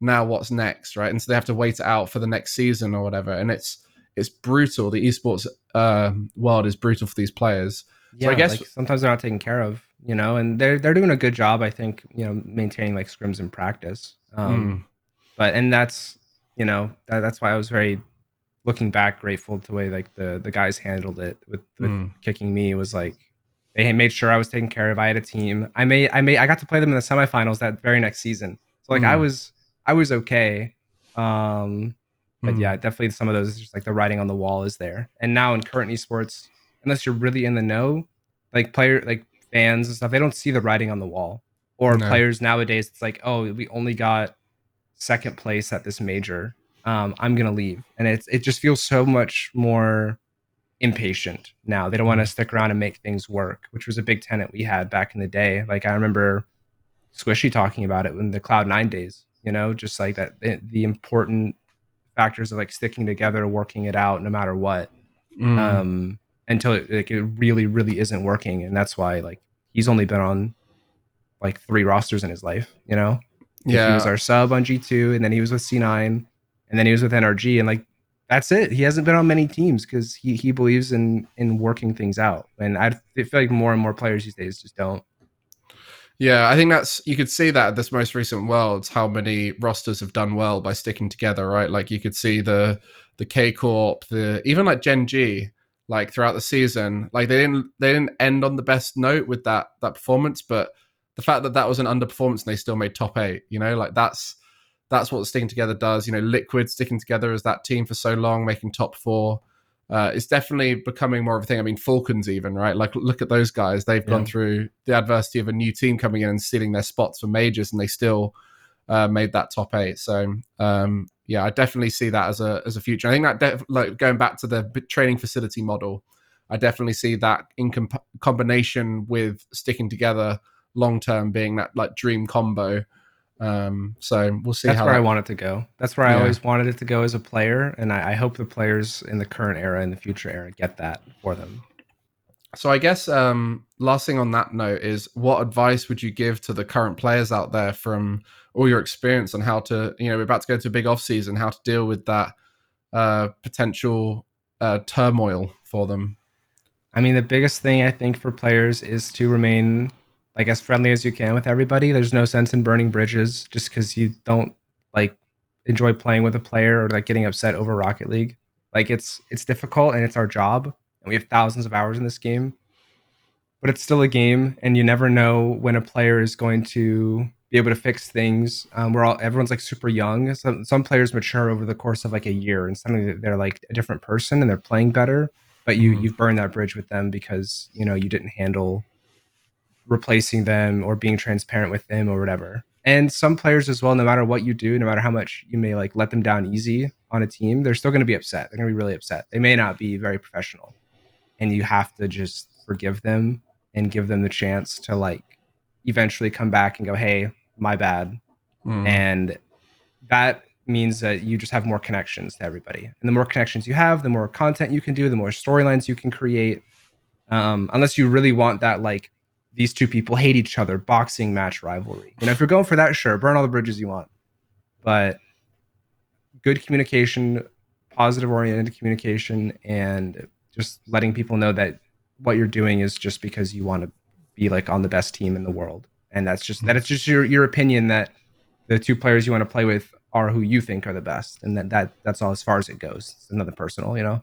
now what's next, right? And so they have to wait it out for the next season or whatever, and it's it's brutal. The esports uh, world is brutal for these players. Yeah, I guess- like, sometimes they're not taken care of, you know, and they're they're doing a good job, I think, you know, maintaining like scrims in practice. Um, Mm. But and that's you know that, that's why I was very looking back grateful to the way like the the guys handled it with, with Mm. kicking me was like they made sure I was taken care of. I had a team. I made I made I got to play them in the semifinals that very next season. So like I Mm. was I was okay. Um, but Mm. yeah, definitely some of those just like the writing on the wall is there. And now in current esports, unless you're really in the know, like player like fans and stuff, they don't see the writing on the wall. Or No. players nowadays, it's like, oh, we only got second place at this major. Um, I'm gonna leave, and it's it just feels so much more impatient now. They don't want to stick around and make things work, which was a big tenant we had back in the day. Like I remember Squishy talking about it in the Cloud Nine days. You know, just like that the, the important factors of like sticking together, working it out, no matter what Mm. um until it, like, it really really isn't working and that's why like he's only been on like three rosters in his life you know yeah, he was our sub on g2 and then he was with c9 and then he was with nrg and like that's it. He hasn't been on many teams because he he believes in in working things out. And i feel like more and more players these days just don't. Yeah, I think that's you could see that at this most recent worlds how many rosters have done well by sticking together, right? Like you could see the the K Corp, the even like Gen G, like throughout the season, like they didn't they didn't end on the best note with that that performance, but the fact that that was an underperformance and they still made top eight, you know, like that's that's what sticking together does. You know, Liquid sticking together as that team for so long, making top four. Uh, it's definitely becoming more of a thing. I mean, Falcons even right. Like, look at those guys. They've gone through the adversity of a new team coming in and stealing their spots for majors, and they still uh, made that top eight. So, um, yeah, I definitely see that as a as a future. I think that def- like going back to the training facility model, I definitely see that in comp- combination with sticking together long term being that like dream combo. Um, so we'll see that's where that- i want it to go that's where i always wanted it to go as a player and I, I hope the players in the current era and the future era get that for them So I guess um, last thing on that note is what advice would you give to the current players out there from all your experience on how to, you know, we're about to go to a big off season, how to deal with that uh, potential uh, turmoil for them? I mean, the biggest thing I think for players is to remain like as friendly as you can with everybody. There's no sense in burning bridges just because you don't like enjoy playing with a player or like getting upset over Rocket League. Like it's it's difficult and it's our job, and we have thousands of hours in this game. But it's still a game, and you never know when a player is going to be able to fix things. Um, we're all everyone's like super young. Some some players mature over the course of like a year, and suddenly they're like a different person and they're playing better but you Mhm. you've burned that bridge with them because you know you didn't handle replacing them or being transparent with them or whatever. And some players as well no matter what you do no matter how much you may like let them down easy on a team they're still going to be upset. They're going to be really upset. They may not be very professional. And you have to just forgive them and give them the chance to like eventually come back and go hey my bad. Mm. and that means that you just have more connections to everybody. And the more connections you have the more content you can do the more storylines you can create. Um, unless you really want that like these two people hate each other boxing match rivalry. You know if you're going for that sure burn all the bridges you want. But good communication positive oriented communication and just letting people know that what you're doing is just because you want to be like on the best team in the world. And that's just that it's just your your opinion that the two players you want to play with are who you think are the best. And that, that that's all as far as it goes. It's nothing personal you know?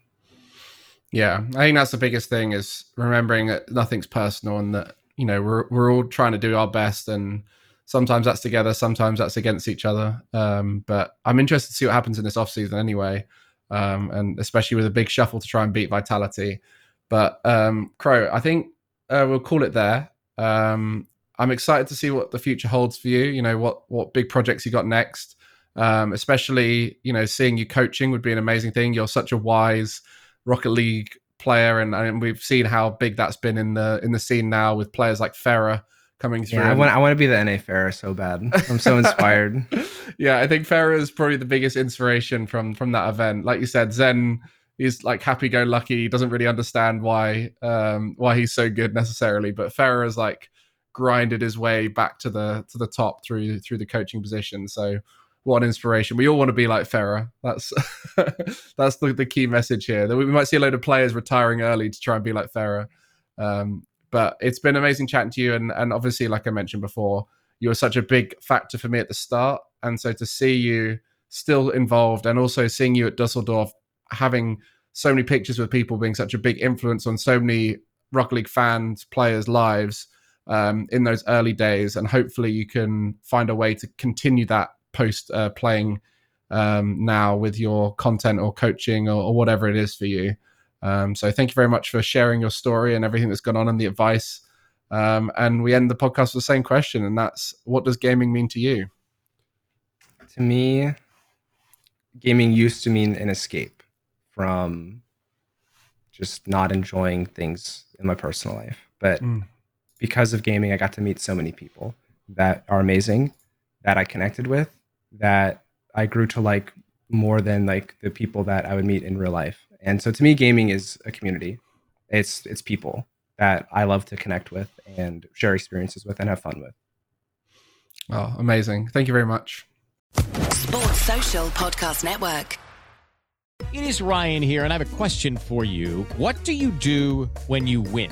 Yeah, I think that's the biggest thing is remembering that nothing's personal and that you know we're we're all trying to do our best and sometimes that's together, sometimes that's against each other. Um, but I'm interested to see what happens in this offseason anyway, um, and especially with a big shuffle to try and beat Vitality. But um, Kro, I think uh, we'll call it there. Um, I'm excited to see what the future holds for you. You know what what big projects you got next. Um, especially you know seeing you coaching would be an amazing thing. You're such a wise Rocket League player, and, and we've seen how big that's been in the in the scene now with players like Ferra coming through. Yeah, I want I want to be the NA Ferra so bad. I'm so inspired. yeah, I think Ferra is probably the biggest inspiration from from that event. Like you said, Zen is like happy go lucky. He doesn't really understand why um why he's so good necessarily, but Ferra is like grinded his way back to the to the top through through the coaching position. So what an inspiration. We all want to be like Ferra. That's that's the, the key message here. That we might see a load of players retiring early to try and be like Ferra. Um, but it's been amazing chatting to you, and and obviously, like I mentioned before, you were such a big factor for me at the start, and so to see you still involved, and also seeing you at Dusseldorf having so many pictures with people being such a big influence on so many Rocket League fans, players' lives um, in those early days, and hopefully you can find a way to continue that post uh, playing um, now with your content or coaching or, or whatever it is for you. Um, so thank you very much for sharing your story and everything that's gone on and the advice. Um, and we end the podcast with the same question, and that's what does gaming mean to you? To me, gaming used to mean an escape from just not enjoying things in my personal life. But mm. because of gaming, I got to meet so many people that are amazing, that I connected with, that I grew to like more than like the people that I would meet in real life. And so to me, gaming is a community. It's it's people that I love to connect with and share experiences with and have fun with. Oh, amazing. Thank you very much. Sports Social Podcast Network. It is Ryan here, and I have a question for you. What do you do when you win?